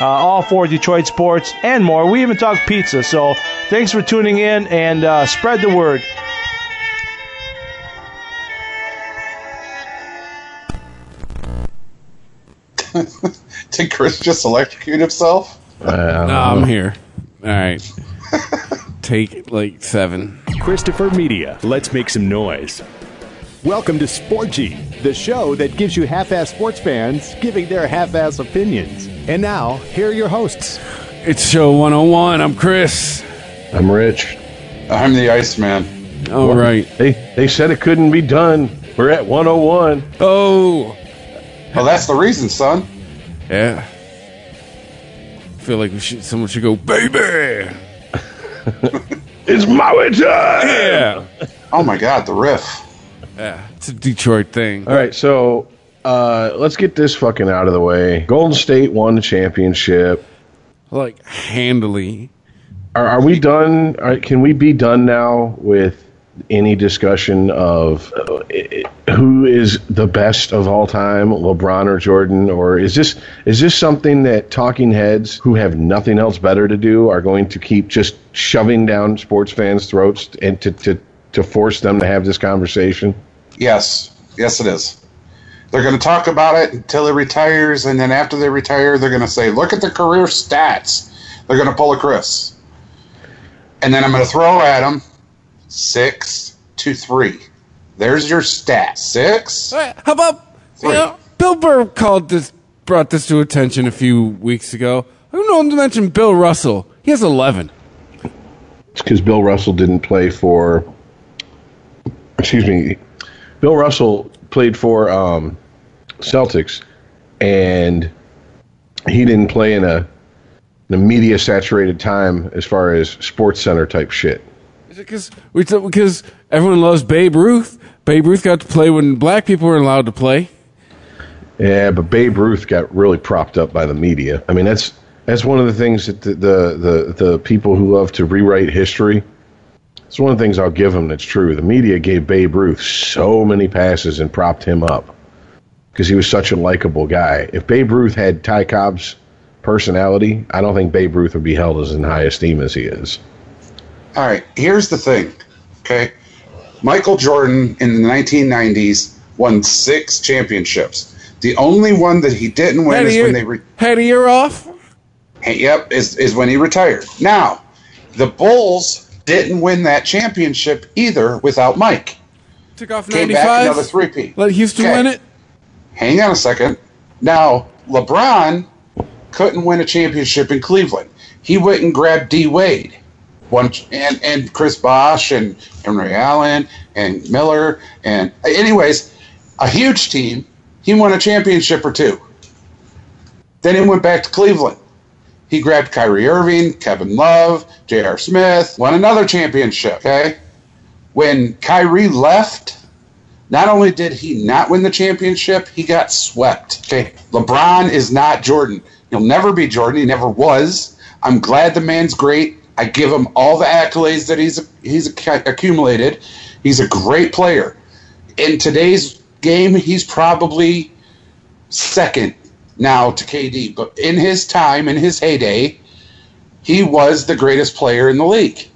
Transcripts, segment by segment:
uh, all for Detroit sports and more. We even talk pizza. So thanks for tuning in and uh, spread the word. Did Chris just electrocute himself? no, I'm here. All right. Take like seven. Christopher Media. Let's make some noise. Welcome to Sporgy, the show that gives you half-ass sports fans giving their half-ass opinions. And now, here are your hosts. It's show 101. I'm Chris. I'm Rich. I'm the Iceman. All right. They they said it couldn't be done. We're at 101. Oh, Well, that's the reason, son. yeah. I feel like we should, someone should go, baby. It's my time. Yeah. Oh my God, the riff. Yeah. It's a Detroit thing. All right, so uh, let's get this fucking out of the way. Golden State won the championship. Like handily. Are, are we done? Are, can we be done now with any discussion of uh, i- i- who is the best of all time, LeBron or Jordan, or is this is this something that talking heads who have nothing else better to do are going to keep just shoving down sports fans' throats and to to, to force them to have this conversation? Yes, yes, it is. They're going to talk about it until he retires, and then after they retire, they're going to say, "Look at the career stats." They're going to pull a Chris, and then I'm going to throw at them six to three. There's your stat. Six. Hey, How about you know, Bill Burr called this, brought this to attention a few weeks ago. i don't knows to mention Bill Russell? He has 11. It's because Bill Russell didn't play for. Excuse me, Bill Russell played for um, Celtics, and he didn't play in a, in a media saturated time as far as Sports Center type shit. Is it because because everyone loves Babe Ruth? Babe Ruth got to play when black people weren't allowed to play. Yeah, but Babe Ruth got really propped up by the media. I mean, that's that's one of the things that the the the, the people who love to rewrite history. It's one of the things I'll give him that's true. The media gave Babe Ruth so many passes and propped him up because he was such a likable guy. If Babe Ruth had Ty Cobb's personality, I don't think Babe Ruth would be held as in high esteem as he is. All right, here's the thing. Okay. Michael Jordan in the 1990s won six championships. The only one that he didn't win Had is year, when they re- had a year off. Hey, Yep, is, is when he retired. Now, the Bulls didn't win that championship either without Mike. Took off Came ninety back another three-peat. Let Houston Okay. win it. Hang on a second. Now, LeBron couldn't win a championship in Cleveland. He went and grabbed D Wade, one and and Chris Bosh and Henry Allen and Miller and anyways, a huge team. He won a championship or two. Then he went back to Cleveland. He grabbed Kyrie Irving, Kevin Love, J.R. Smith, won another championship. Okay. When Kyrie left, not only did he not win the championship, he got swept. Okay. LeBron is not Jordan. He'll never be Jordan. He never was. I'm glad the man's great. I give him all the accolades that he's he's accumulated. He's a great player. In today's game, he's probably second now to KD. But in his time, in his heyday, he was the greatest player in the league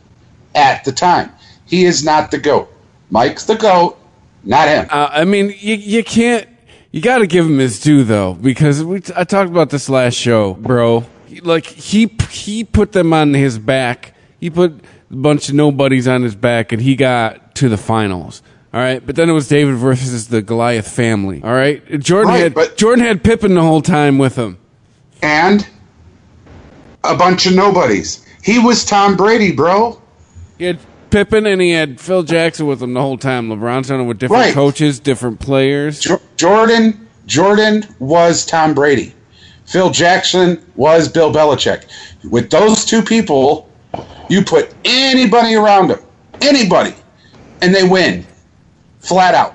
at the time. He is not the GOAT. Mike's the GOAT, not him. Uh, I mean, you you can't. You got to give him his due though, because we, I talked about this last show, bro. Like he he put them on his back. He put a bunch of nobodies on his back, and he got to the finals. All right, but then it was David versus the Goliath family. All right, Jordan Right, had but- Jordan had Pippen the whole time with him. and a bunch of nobodies. He was Tom Brady, bro. He had Pippen and he had Phil Jackson with him the whole time. LeBron's it with different Right. coaches, different players. Jo- Jordan Jordan was Tom Brady. Phil Jackson was Bill Belichick. With those two people, you put anybody around them, anybody, and they win flat out.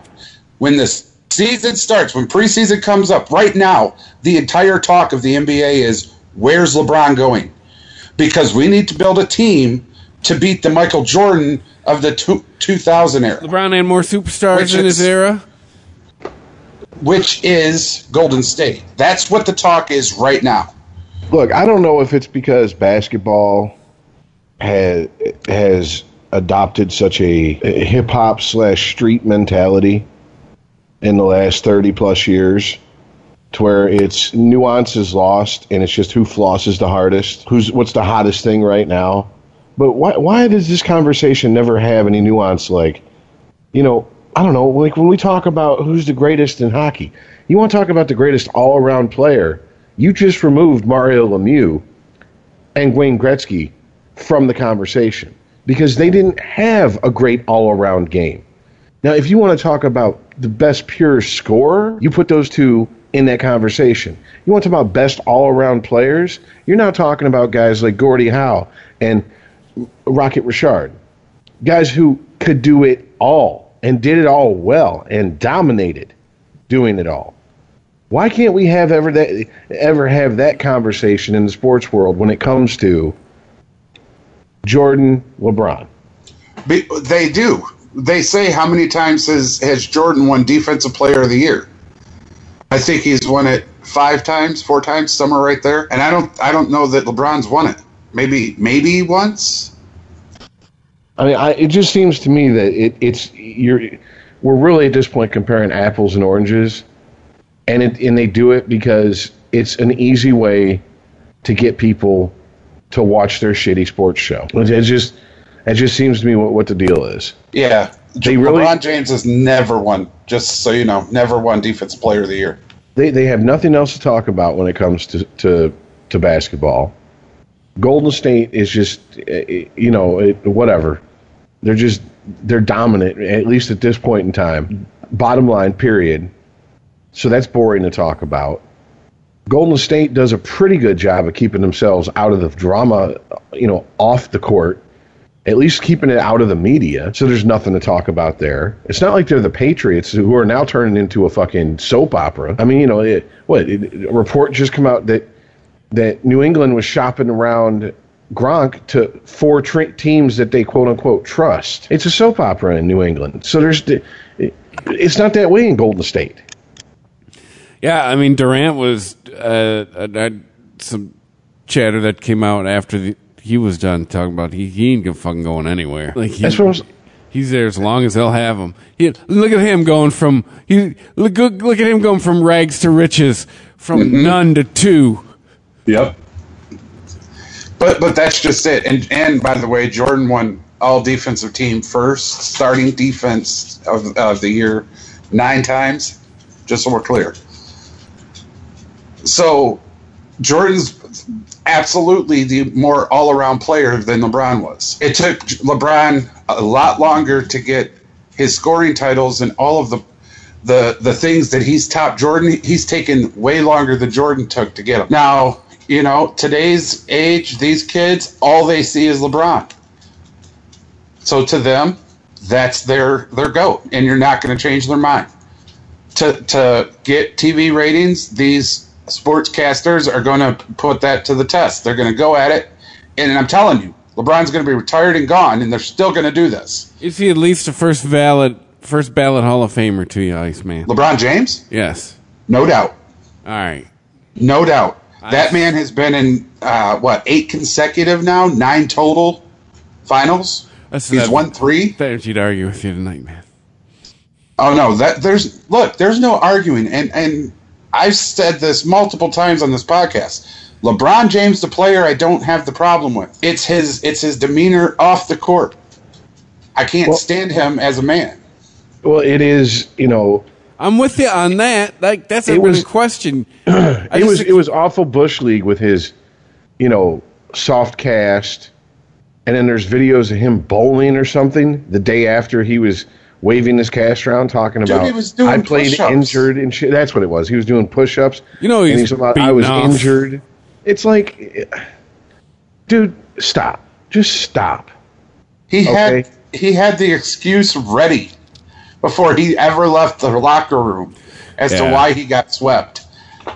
When this season starts, when preseason comes up, right now, the entire talk of the NBA is where's LeBron going? Because we need to build a team to beat the Michael Jordan of the two, 2000 era, LeBron had more superstars Which in his era. which is Golden State. That's what the talk is right now. Look, I don't know if it's because basketball has has adopted such a, hip hop slash street mentality in the last thirty plus years, to where its nuance is lost and it's just who flosses the hardest, who's what's the hottest thing right now. But why why does this conversation never have any nuance? Like, you know, I don't know. Like when we talk about who's the greatest in hockey, you want to talk about the greatest all around player. You just removed Mario Lemieux and Wayne Gretzky from the conversation because they didn't have a great all around game. Now, if you want to talk about the best pure scorer, you put those two in that conversation. You want to talk about best all around players, you're now talking about guys like Gordie Howe and Rocket Richard. Guys who could do it all and did it all well and dominated doing it all. Why can't we have ever that ever have that conversation in the sports world when it comes to Jordan, LeBron? Be- They do. They say how many times has, has Jordan won Defensive Player of the Year? I think he's won it five times, four times, somewhere right there. And I don't I don't know that LeBron's won it. Maybe maybe once. I mean, I, it just seems to me that it, it's you're we're really at this point comparing apples and oranges, and it and they do it because it's an easy way to get people to watch their shitty sports show. It just it just seems to me what, what the deal is. Yeah. They really- LeBron James has never won, just so you know, never won Defensive Player of the Year. They they have nothing else to talk about when it comes to to, to basketball. Golden State is just eh, you know it, whatever. They're just they're dominant at least at this point in time. Bottom line, period. So that's boring to talk about. Golden State does a pretty good job of keeping themselves out of the drama, you know, off the court. At least keeping it out of the media, so there's nothing to talk about there. It's not like they're the Patriots who are now turning into a fucking soap opera. I mean, you know, it, what it, a report just come out that that New England was shopping around Gronk to four teams that they quote unquote trust. It's a soap opera in New England, so there's the- it, it's not that way in Golden State. Yeah, I mean Durant was uh, uh, uh, some chatter that came out after the, he was done talking about he, he ain't gonna fucking going anywhere. Like he, That's what I was. he's there as long as they'll have him. He, look at him going from he look look look at him going from rags to riches, from none to two. Yep. But but that's just it. And and by the way, Jordan won all defensive team first, starting defense of, of the year nine times, just so we're clear. So Jordan's absolutely the more all around player than LeBron was. It took LeBron a lot longer to get his scoring titles and all of the the the things that he's top Jordan he's taken way longer than Jordan took to get them. Now, you know, today's age, these kids, all they see is LeBron. So to them, that's their their goat, and you're not going to change their mind. To to get TV ratings, these sportscasters are going to put that to the test. They're going to go at it, and I'm telling you, LeBron's going to be retired and gone, and they're still going to do this. Is he at least a first valid first ballot Hall of Famer to you, Iceman? LeBron James, Yes. no doubt. All right. No doubt. I- That man has been in uh, what eight consecutive now, nine total finals. That's He's that- won three. Thought you'd argue with you tonight, man. Oh no, that there's look, there's no arguing, and and I've said this multiple times on this podcast. LeBron James, the player, I don't have the problem with. It's his it's his demeanor off the court. I can't Well- stand him as a man. Well, it is. You know, I'm with you on that. Like that's a It really question. It just was think- it was awful bush league with his, you know, soft cast, and then there's videos of him bowling or something the day after he was waving his cash around, talking Dude, about he was doing I played push-ups. injured and shit. That's what it was. He was doing push-ups. You know and he's about I was off. injured. It's like, eh, dude, stop. Just stop. He had he had the excuse ready before he ever left the locker room as to why he got swept.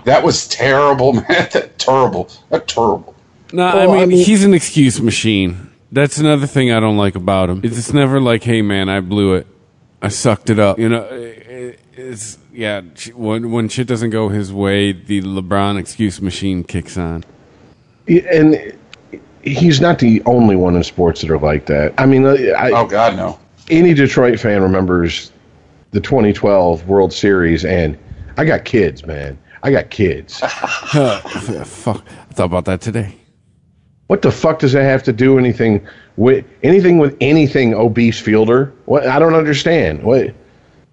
That was terrible, man. That terrible. That terrible. No, Well, I, mean, I mean- he's an excuse machine. That's another thing I don't like about him. It's never like, "Hey, man, I blew it. I sucked it up." You know, it- it's yeah. When when shit doesn't go his way, the LeBron excuse machine kicks on. And he's not the only one in sports that are like that. I mean, uh, I, Oh God, no. any Detroit fan remembers the 2012 World Series, and I got kids, man. I got kids. Fuck, I thought about that today. What the fuck does that have to do anything with anything with anything obese Fielder? What I don't understand. What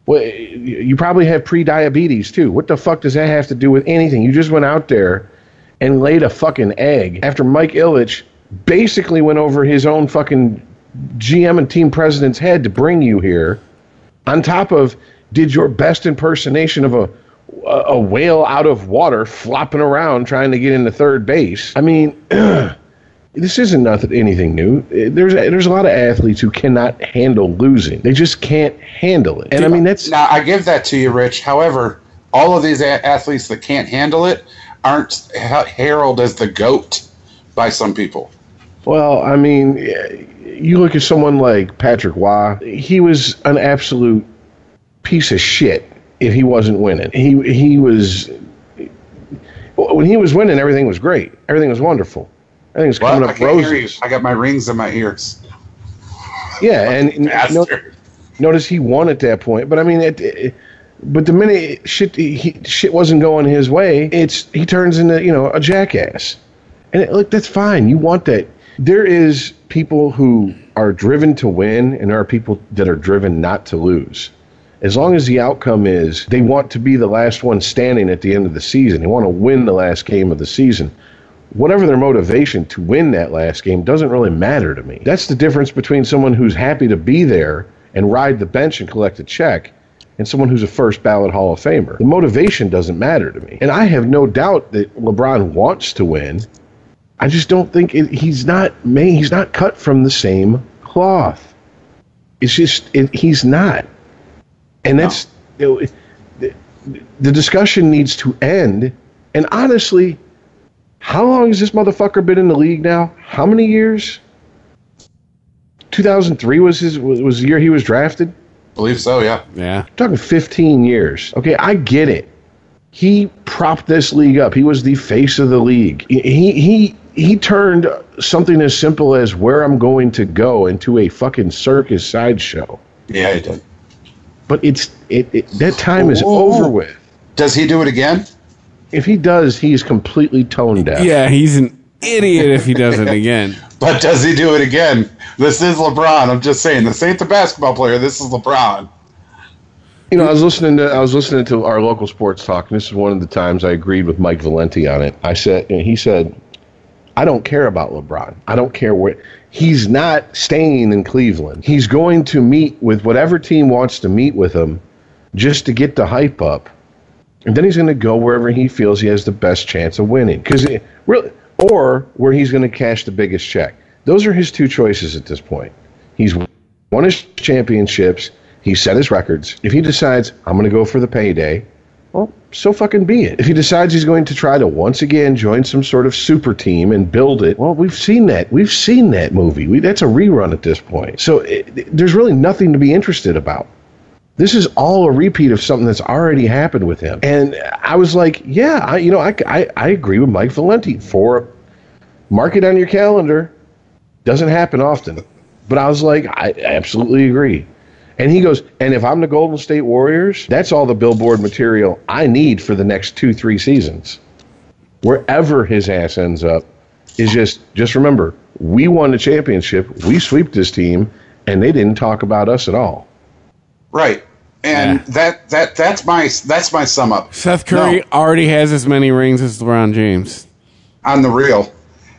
what you probably have pre-diabetes too. What the fuck does that have to do with anything? You just went out there and laid a fucking egg after Mike Ilitch basically went over his own fucking GM and team president's head to bring you here. On top of did your best impersonation of a a a whale out of water flopping around trying to get into third base. I mean, this isn't nothing anything new. Uh, there's there's a lot of athletes who cannot handle losing. They just can't handle it. And I mean that's Now I give that to you, Rich. However, all of these a- athletes that can't handle it aren't ha- heralded as the goat by some people. well, I mean, you look at someone like Patrick Roy. He was an absolute piece of shit if he wasn't winning. He he was when he was winning, everything was great. Everything was wonderful. Everything was Well, coming I up you. roses. I got my rings in my ears. Yeah, and and no- notice he won at that point. But I mean, it, it, but the minute shit he, shit wasn't going his way, it's he turns into you know a jackass. And it, look, that's fine. You want that. There is people who are driven to win, and there are people that are driven not to lose. As long as the outcome is they want to be the last one standing at the end of the season, they want to win the last game of the season whatever their motivation to win that last game doesn't really matter to me. That's the difference between someone who's happy to be there and ride the bench and collect a check and someone who's a first ballot Hall of Famer. The motivation doesn't matter to me. And I have no doubt that LeBron wants to win. I just don't think it, he's not made, he's not cut from the same cloth. It's just it, he's not. And that's you know, the, the discussion needs to end. And honestly, how long has this motherfucker been in the league now? How many years? 2003 was his was, was the year he was drafted. I believe so, yeah. Yeah, talking 15 years. Okay, I get it. He propped this league up. He was the face of the league. He he he turned something as simple as where I'm going to go into a fucking circus sideshow. Yeah, he did. But it's it, it that time is Whoa. over with. Does he do it again? If he does, he's completely tone deaf. yeah. He's an idiot if he does it again. But does he do it again? This is LeBron. I'm just saying. This ain't the basketball player. This is LeBron. You know, I was listening to I was listening to our local sports talk, and this is one of the times I agreed with Mike Valenti on it. I said, and he said, "I don't care about LeBron. I don't care where he's not staying in Cleveland. He's going to meet with whatever team wants to meet with him, just to get the hype up, and then he's going to go wherever he feels he has the best chance of winning. Because really, or where he's going to cash the biggest check. Those are his two choices at this point. He's won his championships. He set his records. If he decides I'm going to go for the payday, well, so fucking be it. If he decides he's going to try to once again join some sort of super team and build it, well, we've seen that. We've seen that movie. We, that's a rerun at this point. So it, there's really nothing to be interested about. This is all a repeat of something that's already happened with him. And I was like, yeah, I, you know, I, I, I agree with Mike Valenti. For mark it on your calendar. Doesn't happen often. But I was like, I absolutely agree. And he goes, and if I'm the Golden State Warriors, that's all the billboard material I need for the next two, three seasons. Wherever his ass ends up, is just just remember, we won the championship, we swept this team, and they didn't talk about us at all. Right. And Yeah. that that that's my that's my sum up. Steph Curry No. already has as many rings as LeBron James. on the real,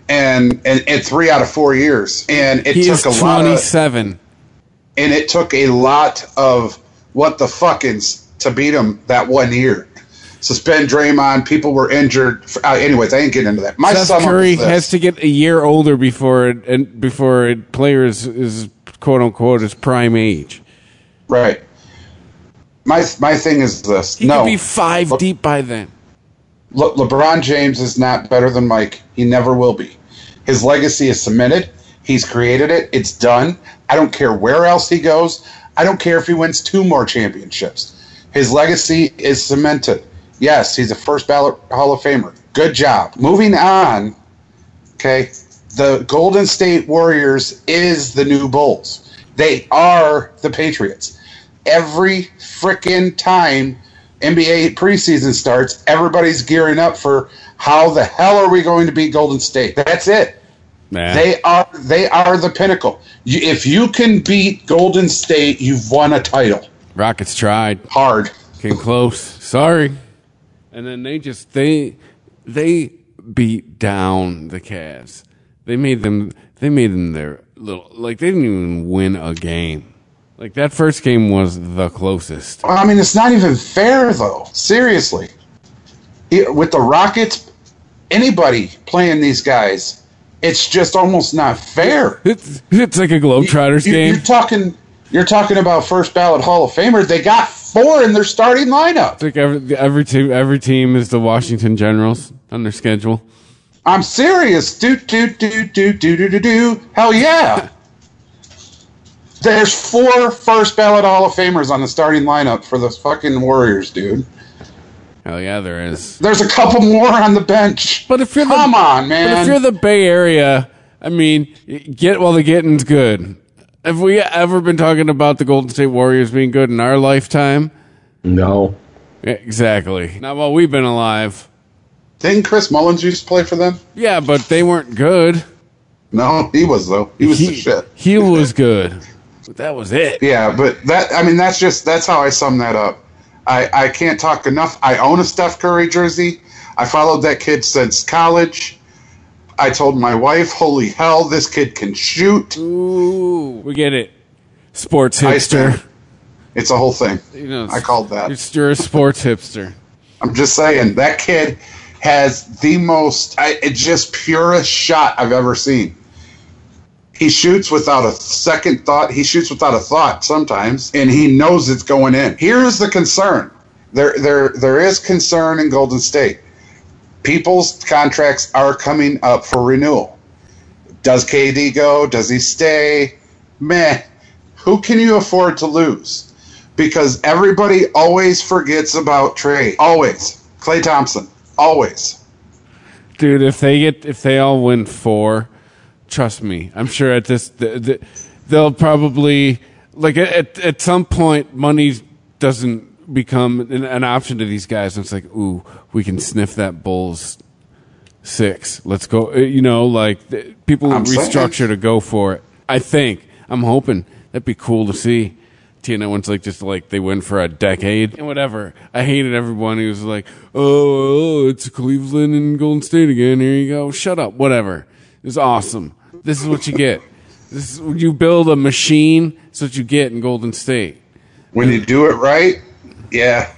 and and, and three out of four years, and it He took a lot of 27. and it took a lot of what the fuckings to beat him that one year. Suspend Draymond. People were injured. Uh, anyways, I ain't getting into that. My Steph Curry has to get a year older before it, and before a player is, is quote unquote his prime age. Right. My my thing is this. He no, could be five Le- deep by then. Le- LeBron James is not better than Mike. He never will be. His legacy is cemented. He's created it. It's done. I don't care where else he goes. I don't care if he wins two more championships. His legacy is cemented. Yes, he's a first ballot Hall of Famer. Good job. Moving on. Okay. The Golden State Warriors is the new Bulls. They are the Patriots. Every frickin' time NBA preseason starts, everybody's gearing up for how the hell are we going to beat Golden State? That's it. Nah. They are they are the pinnacle. You, if you can beat Golden State, you've won a title. Rockets tried, Hard. came close. Sorry, and then they just they they beat down the Cavs. They made them. They made them their little like they didn't even win a game. Like that first game was the closest. I mean, it's not even fair though. Seriously, It- with the Rockets, anybody playing these guys, it's just almost not fair. It's it's like a Globetrotters You- game. You're talking. You're talking about first ballot Hall of Famers. They got four in their starting lineup. It's like every every team every team is the Washington Generals on their schedule. I'm serious. Do do do do do do do do. Hell yeah. There's four first ballot Hall of Famers on the starting lineup for the fucking Warriors, dude. Hell yeah, there is. There's a couple more on the bench. But if you're come the, on, man. But if you're the Bay Area, I mean, get while the getting's good. Have we ever been talking about the Golden State Warriors being good in our lifetime? No. Exactly. Not while we've been alive. Didn't Chris Mullins used to play for them? Yeah, but they weren't good. No, he was though. He was the shit. he was good. But that was it. Yeah, but that I mean that's just that's how I sum that up. I I can't talk enough. I own a Steph Curry jersey. I followed that kid since college. I told my wife, "Holy hell, this kid can shoot." Ooh, we get it. Sports hipster. It's a whole thing. You know, I called that. You're a sports hipster. I'm just saying that kid has the most I, it's just purest shot I've ever seen. He shoots without a second thought. He shoots without a thought sometimes, and he knows it's going in. Here's the concern: there, there, there is concern in Golden State. People's contracts are coming up for renewal. Does KD go? Does he stay? Meh. Who can you afford to lose? Because everybody always forgets about trade. Always. Klay Thompson. Always. Dude, if they get if they all win four, trust me, I'm sure at this the, the, they'll probably like at at some point money doesn't become an, an option to these guys. And It's like, ooh, we can sniff that Bulls six. Let's go. Uh, You know, like people I'm saying. restructure to go for it. I think. I'm hoping that'd be cool to see. TNA one's like just like they went for a decade and whatever. I hated everyone who was like, oh, oh, it's Cleveland and Golden State again. Here you go. Shut up. Whatever. It's awesome. This is what you get. This is you build a machine. That's what you get in Golden State. When you do it right, yeah.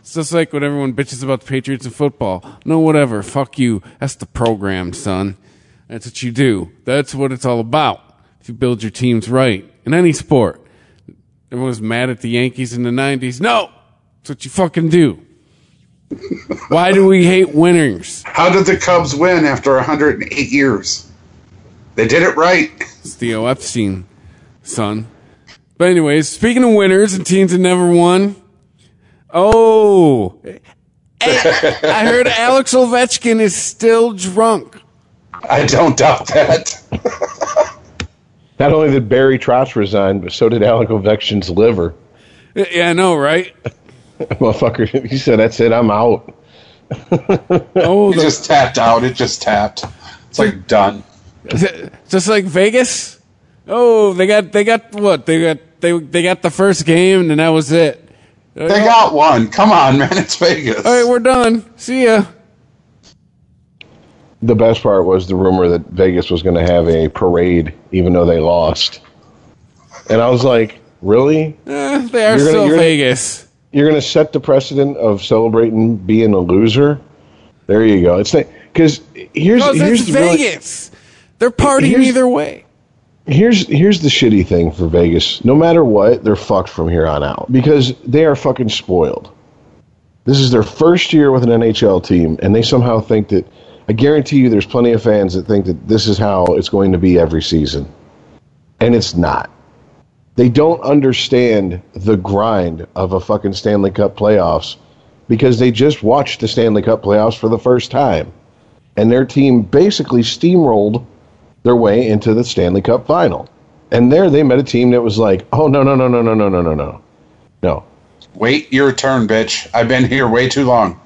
It's just like when everyone bitches about the Patriots in football. No, whatever. Fuck you. That's the program, son. That's what you do. That's what it's all about. If you build your teams right in any sport. Everyone was mad at the Yankees in the 90s. No! That's what you fucking do. Why do we hate winners? How did the Cubs win after 108 years? They did it right. It's Theo Epstein, son. But anyways, speaking of winners and teams that never won. Oh, I heard Alex Ovechkin is still drunk. I don't doubt that. Not only did Barry Trotz resign, but so did Alec Ovechkin's liver. Yeah, I know, right? Motherfucker, he said, "That's it, I'm out." Oh, It the, just tapped out. It just tapped. It's like done. just like Vegas. Oh, they got they got what they got they they got the first game and that was it. They got one. Come on, man. It's Vegas. All right, we're done. See ya. The best part was the rumor that Vegas was going to have a parade, even though they lost. And I was like, really? Eh, they are You're gonna- still you're gonna- Vegas. You're going to set the precedent of celebrating being a loser? There you go. It's because here's Because here's the really- Vegas. They're partying either way. here's here's the shitty thing for Vegas. No matter what, they're fucked from here on out because they are fucking spoiled. This is their first year with an NHL team, and they somehow think that. I guarantee you, there's plenty of fans that think that this is how it's going to be every season, and it's not. They don't understand the grind of a fucking Stanley Cup playoffs because they just watched the Stanley Cup playoffs for the first time, and their team basically steamrolled their way into the Stanley Cup final. And there they met a team that was like, oh, no, no, no, no, no, no, no, no, no. No. Wait your turn, bitch. I've been here way too long.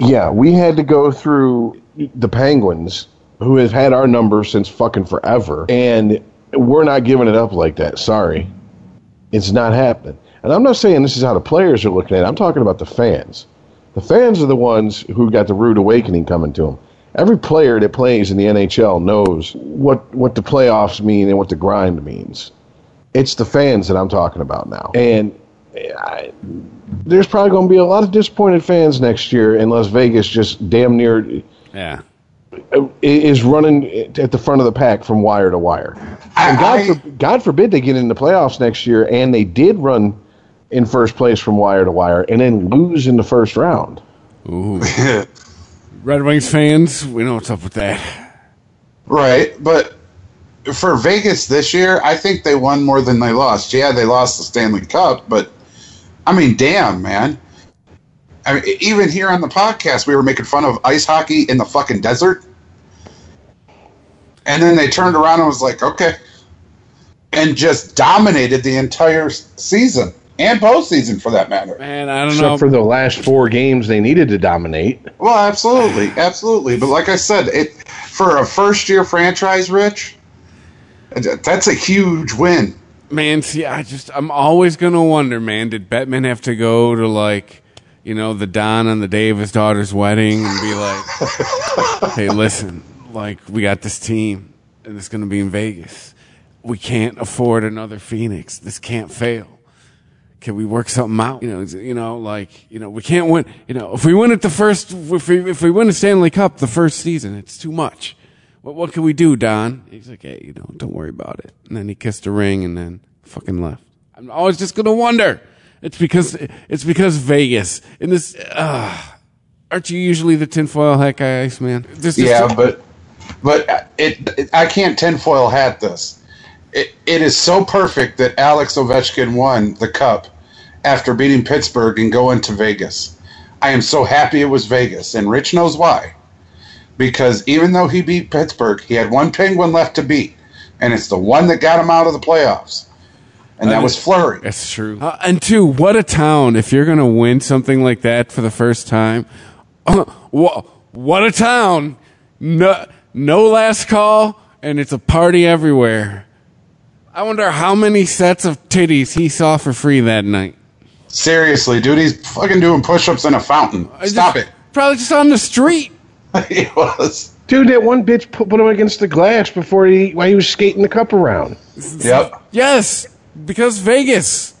Yeah, we had to go through the Penguins, who have had our number since fucking forever. And we're not giving it up like that. Sorry. It's not happening. And I'm not saying this is how the players are looking at it. I'm talking about the fans. The fans are the ones who got the rude awakening coming to them. Every player that plays in the NHL knows what, what the playoffs mean and what the grind means. It's the fans that I'm talking about now. And I, there's probably going to be a lot of disappointed fans next year unless Vegas just damn near Yeah. Uh, is running at the front of the pack from wire to wire. And God, I- for, God forbid they get in the playoffs next year, and they did run in first place from wire to wire, and then lose in the first round. Ooh. Red Wings fans, we know what's up with that. Right, but for Vegas this year, I think they won more than they lost. Yeah, they lost the Stanley Cup, but I mean, damn, man. I mean, even here on the podcast, we were making fun of ice hockey in the fucking desert, and then they turned around and was like, okay, and just dominated the entire season and postseason for that matter. Man, I don't know. Except know. for the last four games they needed to dominate. Well, absolutely, absolutely. But like I said, it for a first year franchise, Rich, that's a huge win. Man, see, I just, I'm always going to wonder, man, did Bettman have to go to, like, you know, the Don on the day of his daughter's wedding and be like, hey, listen, like, we got this team and it's going to be in Vegas. We can't afford another Phoenix. This can't fail. Can we work something out? You know, you know, like, you know, we can't win. You know, if we win it the first, if we, if we win the Stanley Cup the first season, it's too much. What, what can we do, Don? He's like, hey, you know, don't worry about it. And then he kissed a ring and then fucking left. I'm always just gonna wonder. It's because it's because Vegas in this. Uh, aren't you usually the tinfoil hat guy, Iceman? This is Yeah, but but it, it I can't tinfoil hat this. It, it is so perfect that Alex Ovechkin won the cup after beating Pittsburgh and going to Vegas. I am so happy it was Vegas, and Rich knows why. Because even though he beat Pittsburgh, he had one Penguin left to beat, and it's the one that got him out of the playoffs, and that was Fleury. That's true. Uh, and two, what a town! If you're gonna win something like that for the first time, what what a town! No, no last call, and it's a party everywhere. I wonder how many sets of titties he saw for free that night. Seriously, dude, he's fucking doing push-ups in a fountain. Stop just- it. Probably just on the street. he was. Dude, that one bitch put, put him against the glass before he while he was skating the cup around. Yep. Yes, because Vegas.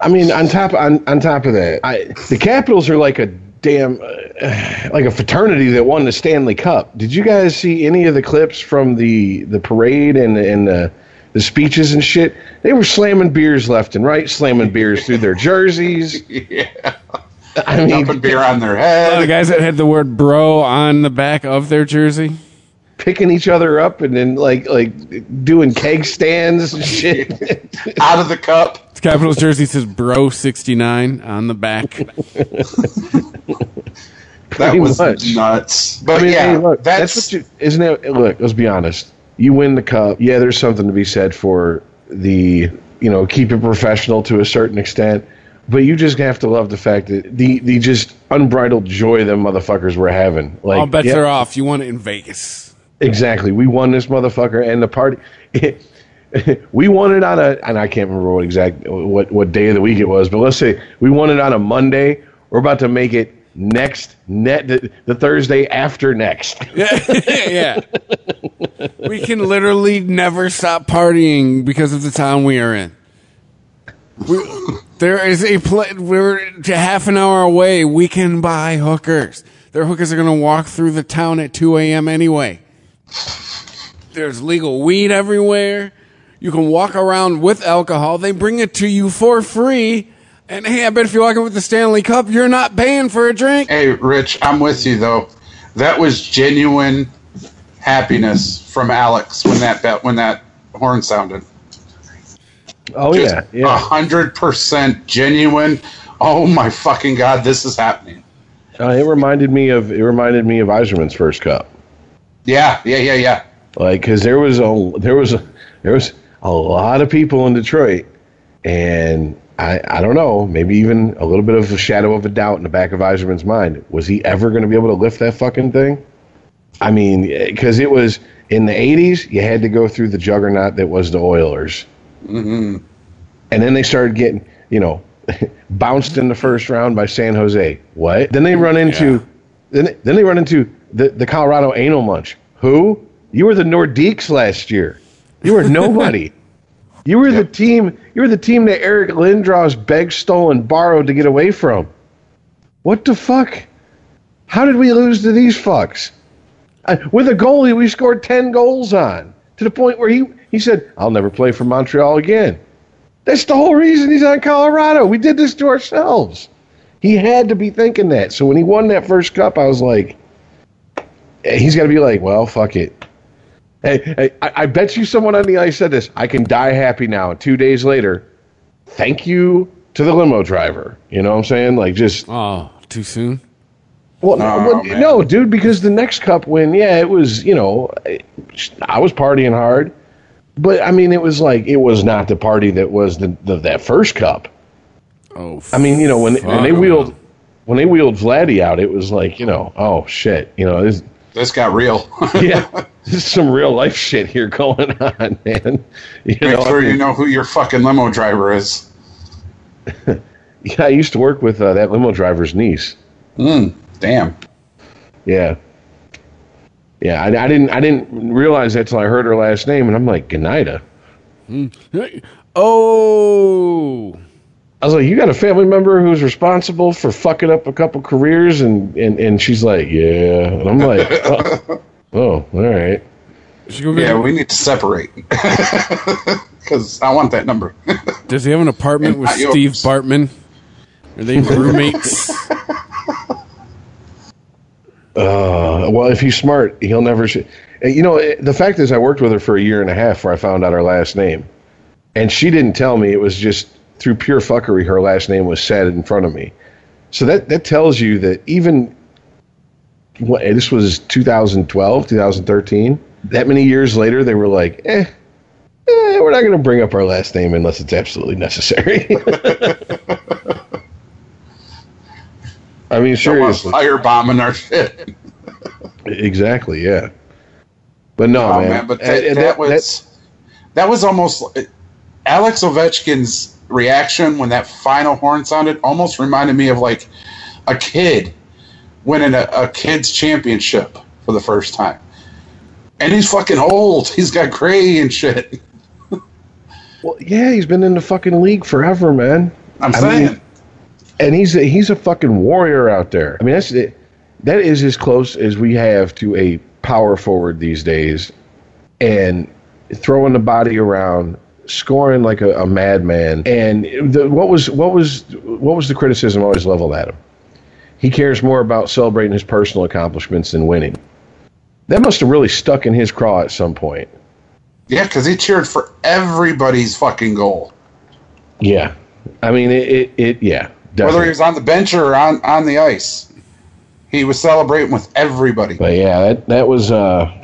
I mean, on top on, on top of that, I, the Capitals are like a damn uh, like a fraternity that won the Stanley Cup. Did you guys see any of the clips from the the parade and and the the speeches and shit? They were slamming beers left and right, slamming beers through their jerseys. Yeah. I mean, Dumping beer on their head. Oh, lot of guys that had the word "bro" on the back of their jersey. picking each other up and then like like doing keg stands and shit. out of the cup. The Capitals jersey says "bro" sixty nine on the back. That was much. nuts. But I mean, yeah, hey, look, that's, that's, what you, isn't it? Look, let's be honest. You win the cup. Yeah, there's something to be said for the, you know, keep it professional to a certain extent. But you just have to love the fact that the the just unbridled joy them motherfuckers were having. Like, All bets yeah, are off. You won it in Vegas. exactly. We won this motherfucker, and the party. we won it on a, and I can't remember what exact what what day of the week it was, but let's say we won it on a Monday. We're about to make it next net the, the Thursday after next. yeah. we can literally never stop partying because of the town we are in. We, there is a pla We're half an hour away. We can buy hookers. Their hookers are going to walk through the town at 2 a.m. anyway. There's legal weed everywhere. You can walk around with alcohol. They bring it to you for free. And hey, I bet if you're walking with the Stanley Cup, you're not paying for a drink. Hey, Rich, I'm with you though. That was genuine happiness from Alex when that when that horn sounded. Oh Just yeah, a yeah. hundred percent genuine. Oh my fucking god, this is happening. Uh, it reminded me of it reminded me of Yzerman's first cup. Yeah, yeah, yeah, yeah. Like, because there was a there was a, there was a lot of people in Detroit, and I I don't know, maybe even a little bit of a shadow of a doubt in the back of Yzerman's mind. Was he ever going to be able to lift that fucking thing? I mean, because it was in the '80s, you had to go through the juggernaut that was the Oilers, hmm and then they started getting, you know, bounced in the first round by San Jose. What? Then they run into, Yeah. then they, then they run into the the Colorado Anal Munch. Who? You were the Nordiques last year. You were nobody. you were the team. You were the team that Eric Lindros begged, stole, and borrowed to get away from. What the fuck? How did we lose to these fucks? Uh, with a goalie we scored 10 goals on to the point where he, he said, I'll never play for Montreal again. That's the whole reason he's on Colorado. We did this to ourselves. He had to be thinking that. So when he won that first cup, I was like, eh, he's got to be like, well, fuck it. Hey, hey I, I bet you someone on the ice said this. I can die happy now. And two days later, thank you to the limo driver. You know what I'm saying? Like, just Oh, too soon? well, no, Oh, well, no, dude, because the next cup win, yeah, it was, you know, I was partying hard, but I mean, it was like it was not the party that was the, the that first cup. Oh, I mean, you know, when, when they fuck. wheeled when they wheeled Vladdy out, it was like, you know, oh shit, you know, this, This got real. yeah, this is some real life shit here going on, man. You Make know, sure I, mean, you know who your fucking limo driver is. yeah, I used to work with uh, that limo driver's niece. Mm, damn. Yeah. Yeah, I, I didn't. I didn't realize that till I heard her last name, and I'm like, Gnida. Hmm. Oh, I was like, you got a family member who's responsible for fucking up a couple careers, and and, and she's like, yeah, and I'm like, oh, oh all right. Should go get Yeah, we need to separate. Because I want that number. Does he have an apartment And with not yours. Steve Bartman? Are they roommates? Uh, well, if he's smart, he'll never. Sh- you know, eh, the fact is, I worked with her for a year and a half where I found out her last name, and she didn't tell me. It was just through pure fuckery. Her last name was said in front of me, so that that tells you that even what this was 2012, 2013. That many years later, they were like, eh. Eh, we're not going to bring up our last name unless it's absolutely necessary. I mean, seriously. Firebombing our shit. Exactly, yeah. But no, Oh, man. man, but Uh, that, that was that was almost Alex Ovechkin's reaction when that final horn sounded. Almost reminded me of like a kid winning a, a kids championship for the first time, and he's fucking old. He's got gray and shit. well, yeah, he's been in the fucking league forever, man. I'm I saying. mean, and he's a, he's a fucking warrior out there. I mean, that's it. That is as close as we have to a power forward these days, and throwing the body around, scoring like a, a madman. And the, what was what was what was the criticism always leveled at him? He cares more about celebrating his personal accomplishments than winning. That must have really stuck in his craw at some point. yeah, because he cheered for everybody's fucking goal, Yeah, I mean it. It, it yeah, definitely. whether he was on the bench or on on the ice. He was celebrating with everybody. But yeah, that that was uh,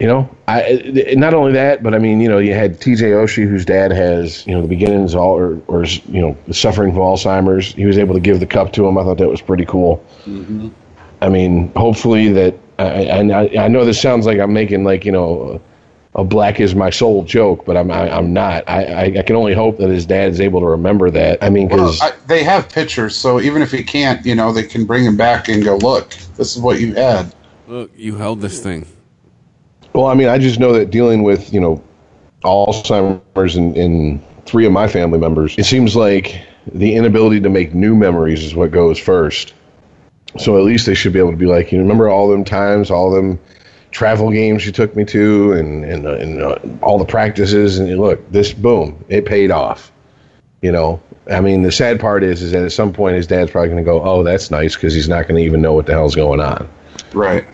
you know, I not only that, but I mean, you know, you had T.J. Oshie, whose dad has you know the beginnings all or or you know suffering from Alzheimer's. He was able to give the cup to him. I thought that was pretty cool. I mean, hopefully that. I, I I know this sounds like I'm making like you know. A black is my soul joke, but I'm I, I'm not. I, I I can only hope that his dad is able to remember that. I mean, because I, they have pictures, so even if he can't, you know, they can bring him back and go, look, this is what you had. Look, you held this thing. Well, I mean, I just know that dealing with you know Alzheimer's in, in three of my family members, it seems like the inability to make new memories is what goes first. So at least they should be able to be like, you remember all them times, all them travel games you took me to, and and, uh, and uh, all the practices, and look, this boom, it paid off. You know, I mean, the sad part is, is that at some point his dad's probably going to go, "Oh, that's nice," because he's not going to even know what the hell's going on. Right.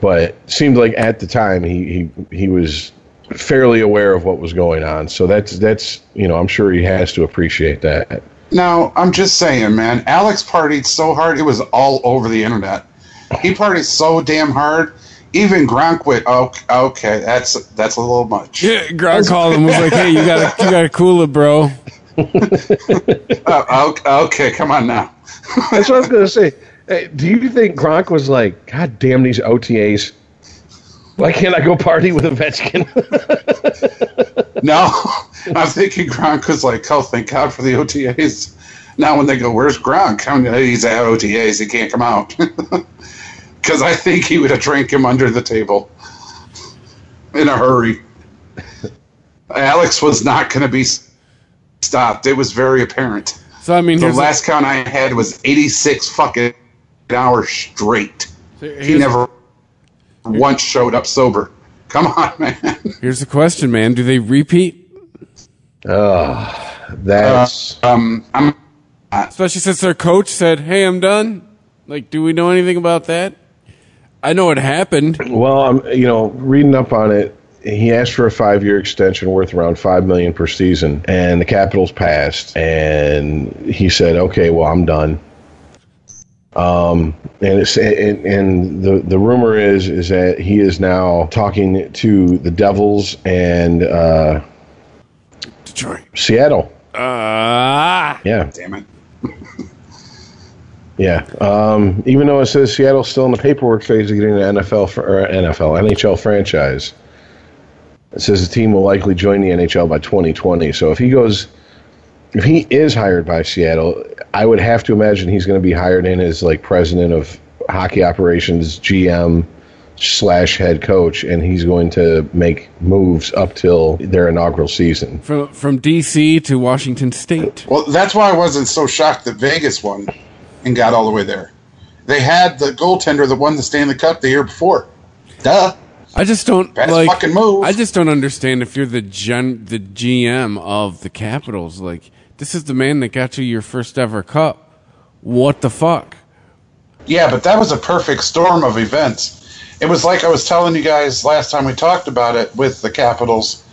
But it seemed like at the time he he he was fairly aware of what was going on. So that's that's you know, I'm sure he has to appreciate that. Now, I'm just saying, man, Alex partied so hard, it was all over the internet. He partied so damn hard. Even Gronk went, okay, okay that's that's a little much. Yeah, Gronk called him was like, "Hey, you got to you got to cool it, bro." Uh, okay, okay, come on now. That's what I was going to say. Hey, do you think Gronk was like, God damn these OTAs? Why can't I go party with a Ovechkin? No, I'm thinking Gronk was like, oh, thank God for the OTAs. Now when they go, where's Gronk? I he's at OTAs. He can't come out. Because I think he would have drank him under the table in a hurry. Alex was not going to be stopped. It was very apparent. So I mean, The here's last count I had was 86 fucking hours straight. the, He here's, never once showed up sober. Come on, man. here's the question, man. Do they repeat? That's Um, I'm Especially since their coach said, "Hey, I'm done." Like, do we know anything about that? I know it happened. well, I'm you know reading up on it. He asked for a five-year extension worth around five million per season, and the Capitals passed, and he said, "Okay, well, I'm done." Um, and it's and, and the the rumor is is that he is now talking to the Devils and uh, Detroit. Seattle. Ah, Yeah, damn it. yeah. Um, even though it says Seattle's still in the paperwork phase of getting an NFL fr- or NFL NHL franchise, it says the team will likely join the NHL by 2020. So if he goes, if he is hired by Seattle, I would have to imagine he's going to be hired in as like president of hockey operations, GM slash head coach, and he's going to make moves up till their inaugural season. from from DC to Washington State. Well, that's why I wasn't so shocked that Vegas won and got all the way there. They had the goaltender that won the Stanley Cup the year before. Duh. I just don't Best like. fucking move. I just don't understand if you're the gen, the GM of the Capitals. Like, this is the man that got you your first ever cup. What the fuck? Yeah, but that was a perfect storm of events. It was like I was telling you guys last time we talked about it with the Capitals.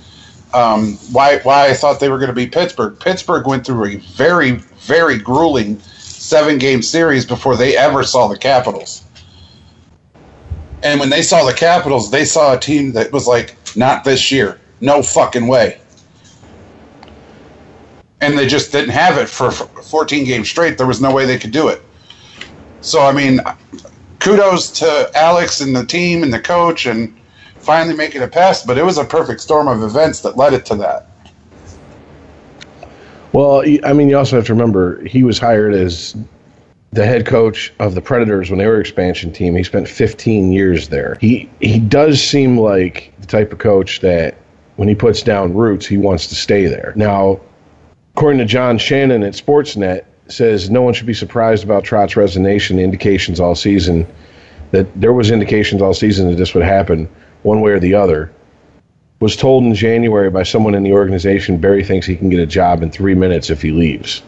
Um, why why I thought they were going to be Pittsburgh. Pittsburgh went through a very very grueling seven game series before they ever saw the Capitals. And when they saw the Capitals, they saw a team that was like, not this year, no fucking way. And they just didn't have it for 14 games straight. There was no way they could do it. So I mean, kudos to Alex and the team and the coach and finally making it pass, But it was a perfect storm of events that led it to that. Well, I mean, you also have to remember he was hired as the head coach of the Predators when they were expansion team. He spent 15 years there. He he does seem like the type of coach that when he puts down roots, he wants to stay there. Now, according to John Shannon at Sportsnet, says no one should be surprised about Trotz's resignation. Indications all season that there was indications all season that this would happen one way or the other was told in January by someone in the organization Barry thinks he can get a job in three minutes if he leaves.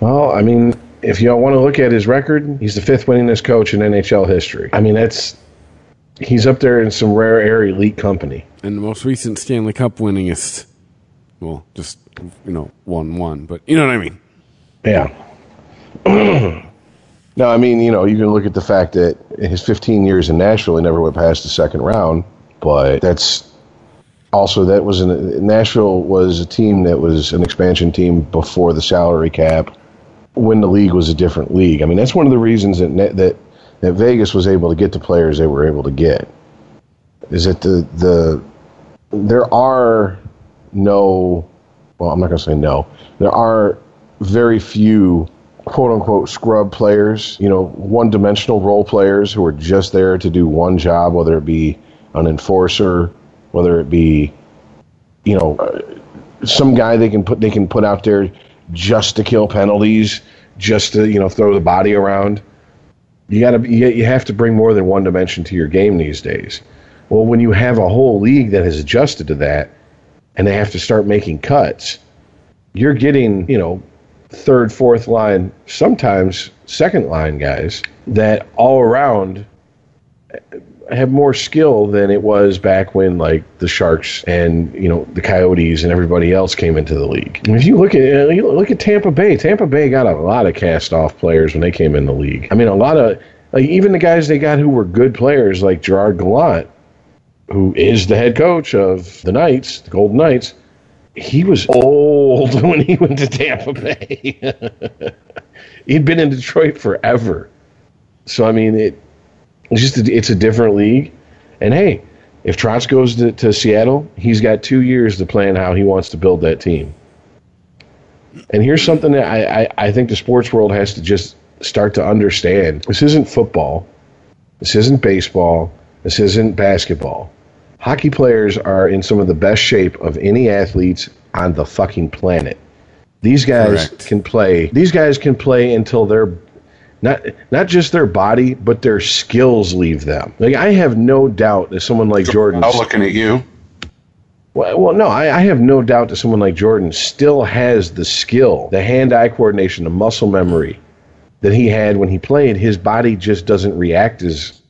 Well, I mean, if you want to look at his record, he's the fifth winningest coach in NHL history. I mean, that's he's up there in some rare air elite company. And the most recent Stanley Cup winningest. Well, just you know, one one, but you know what I mean. Yeah. no, I mean, you know, you can look at the fact that his 15 years in Nashville, he never went past the second round, but that's also that was an Nashville was a team that was an expansion team before the salary cap. When the league was a different league, I mean, that's one of the reasons that that that Vegas was able to get the players they were able to get. Is that the the there are no well, I'm not going to say no. There are very few quote unquote scrub players, you know, one dimensional role players who are just there to do one job, whether it be an enforcer, whether it be, you know, uh, some guy they can put they can put out there just to kill penalties, just to you know throw the body around. You got to you, you have to bring more than one dimension to your game these days. Well, when you have a whole league that has adjusted to that, and they have to start making cuts, you're getting you know third, fourth line, sometimes second line guys that all around have more skill than it was back when like the Sharks and you know the Coyotes and everybody else came into the league. If you look at you look at Tampa Bay, Tampa Bay got a lot of cast off players when they came in the league. I mean, a lot of like even the guys they got who were good players like Gerard Gallant, who is the head coach of the Knights, the Golden Knights. He was old when he went to Tampa Bay. He'd been in Detroit forever. So I mean, it it's just a, it's a different league. And hey, if Trotz goes to, to Seattle, he's got two years to plan how he wants to build that team. And here's something that I, I, I think the sports world has to just start to understand. This isn't football. This isn't baseball. This isn't basketball. Hockey players are in some of the best shape of any athletes on the fucking planet. These guys Correct. can play. These guys can play until they're not not just their body, but their skills leave them. Like I have no doubt that someone like Jordan. I'm looking at you. Well, well no, I, I have no doubt that someone like Jordan still has the skill, the hand-eye coordination, the muscle memory that he had when he played. His body just doesn't react as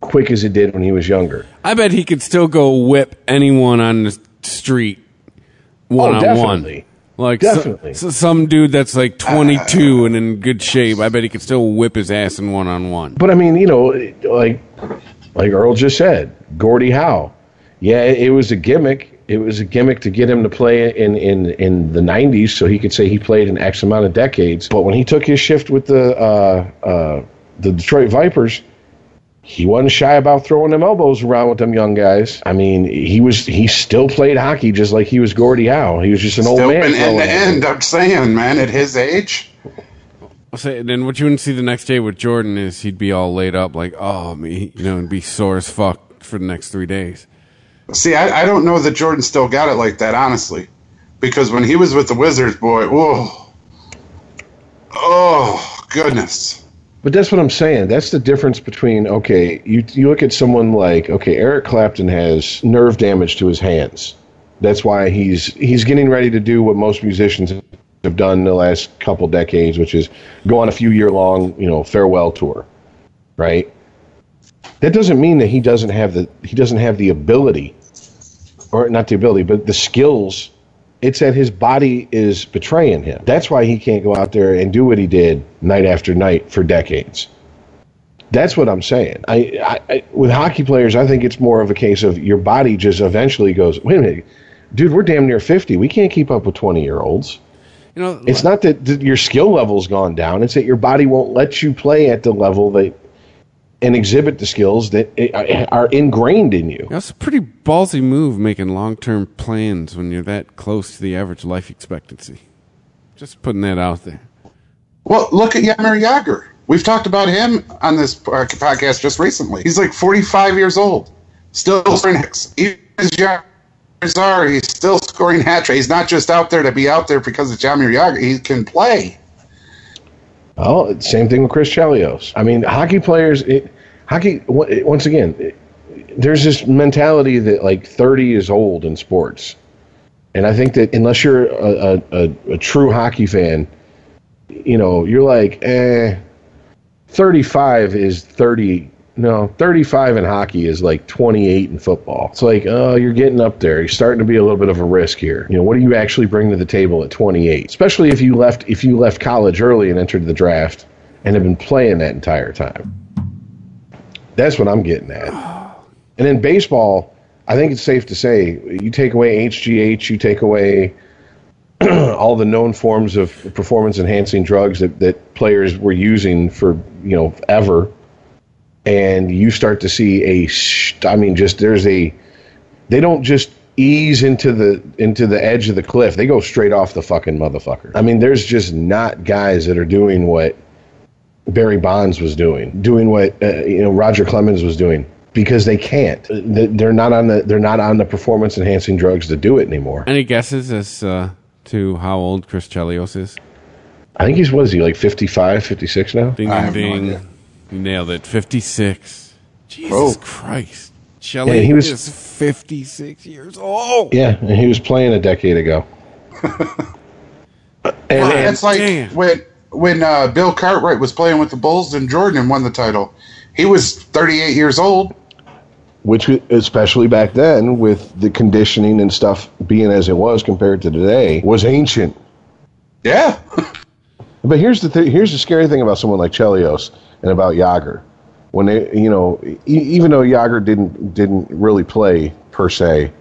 quick as it did when he was younger. I bet he could still go whip anyone on the street one on one. Like Definitely. so some dude that's like 22 and in good shape. I bet he could still whip his ass in one on one. But I mean, you know, like like Earl just said, Gordie Howe. Yeah, it, it was a gimmick. It was a gimmick to get him to play in, in, in the 90s so he could say he played in X amount of decades. But when he took his shift with the uh, uh, the Detroit Vipers, he wasn't shy about throwing them elbows around with them young guys. I mean, he was he still played hockey just like he was Gordie Howe. He was just an old man. been end to it. end. I'm saying, man, at his age. I'll say, then what you wouldn't see the next day with Jordan is he'd be all laid up, like, oh, me, you know, and be sore as fuck for the next three days. See, I, I don't know that Jordan still got it like that, honestly, because when he was with the Wizards, boy, oh, oh goodness. But that's what I'm saying. That's the difference between okay, you you look at someone like okay, Eric Clapton has nerve damage to his hands. That's why he's he's getting ready to do what most musicians have done the last couple decades, which is go on a few year long, you know, farewell tour. Right? That doesn't mean that he doesn't have the he doesn't have the ability or not the ability, but the skills it's that his body is betraying him. That's why he can't go out there and do what he did night after night for decades. That's what I'm saying. I, I, I with hockey players, I think it's more of a case of your body just eventually goes, wait a minute, dude, we're damn near 50. We can't keep up with 20 year olds. You know, It's not that your skill level's gone down. It's that your body won't let you play at the level that and exhibit the skills that are ingrained in you. That's a pretty ballsy move making long term plans when you're that close to the average life expectancy. Just putting that out there. Well, look at Jaromir Jagr. We've talked about him on this uh, podcast just recently. He's like 45 years old, still scoring hits. Even as Yager are, he's still scoring hat tricks. He's not just out there to be out there because of Jaromir Jagr. He can play. Oh, same thing with Chris Chelios. I mean, hockey players, it, hockey. Once again, it, there's this mentality that like 30 is old in sports, and I think that unless you're a, a, a, a true hockey fan, you know, you're like, eh, 35 is 30. No, 35 in hockey is like 28 in football. It's like, oh, you're getting up there. You're starting to be a little bit of a risk here. You know, what do you actually bring to the table at 28? Especially if you left if you left college early and entered the draft and have been playing that entire time. That's what I'm getting at. And in baseball, I think it's safe to say you take away HGH, you take away all the known forms of performance enhancing drugs that, that players were using for you know ever and you start to see a I mean just there's a they don't just ease into the into the edge of the cliff they go straight off the fucking motherfucker i mean there's just not guys that are doing what barry bonds was doing doing what uh, you know roger clemens was doing because they can't. They're not on the they're not on the performance enhancing drugs to do it anymore. Any guesses as uh, to how old Chris Chelios is? I think he's what is he like 55, 56 now? Ding I ding no idea. You nailed it. Fifty six. Jesus Oh. Christ. Shelly Yeah, he was- is fifty six years old. Yeah, and he was playing a decade ago. and, and It's like damn. when when uh, Bill Cartwright was playing with the Bulls and Jordan and won the title. He was 38 years old. which especially back then with the conditioning and stuff being as it was compared to today was ancient. Yeah. But here's the th- here's the scary thing about someone like Chelios and about Jagr. When they, you know, e- even though Jagr didn't didn't really play per se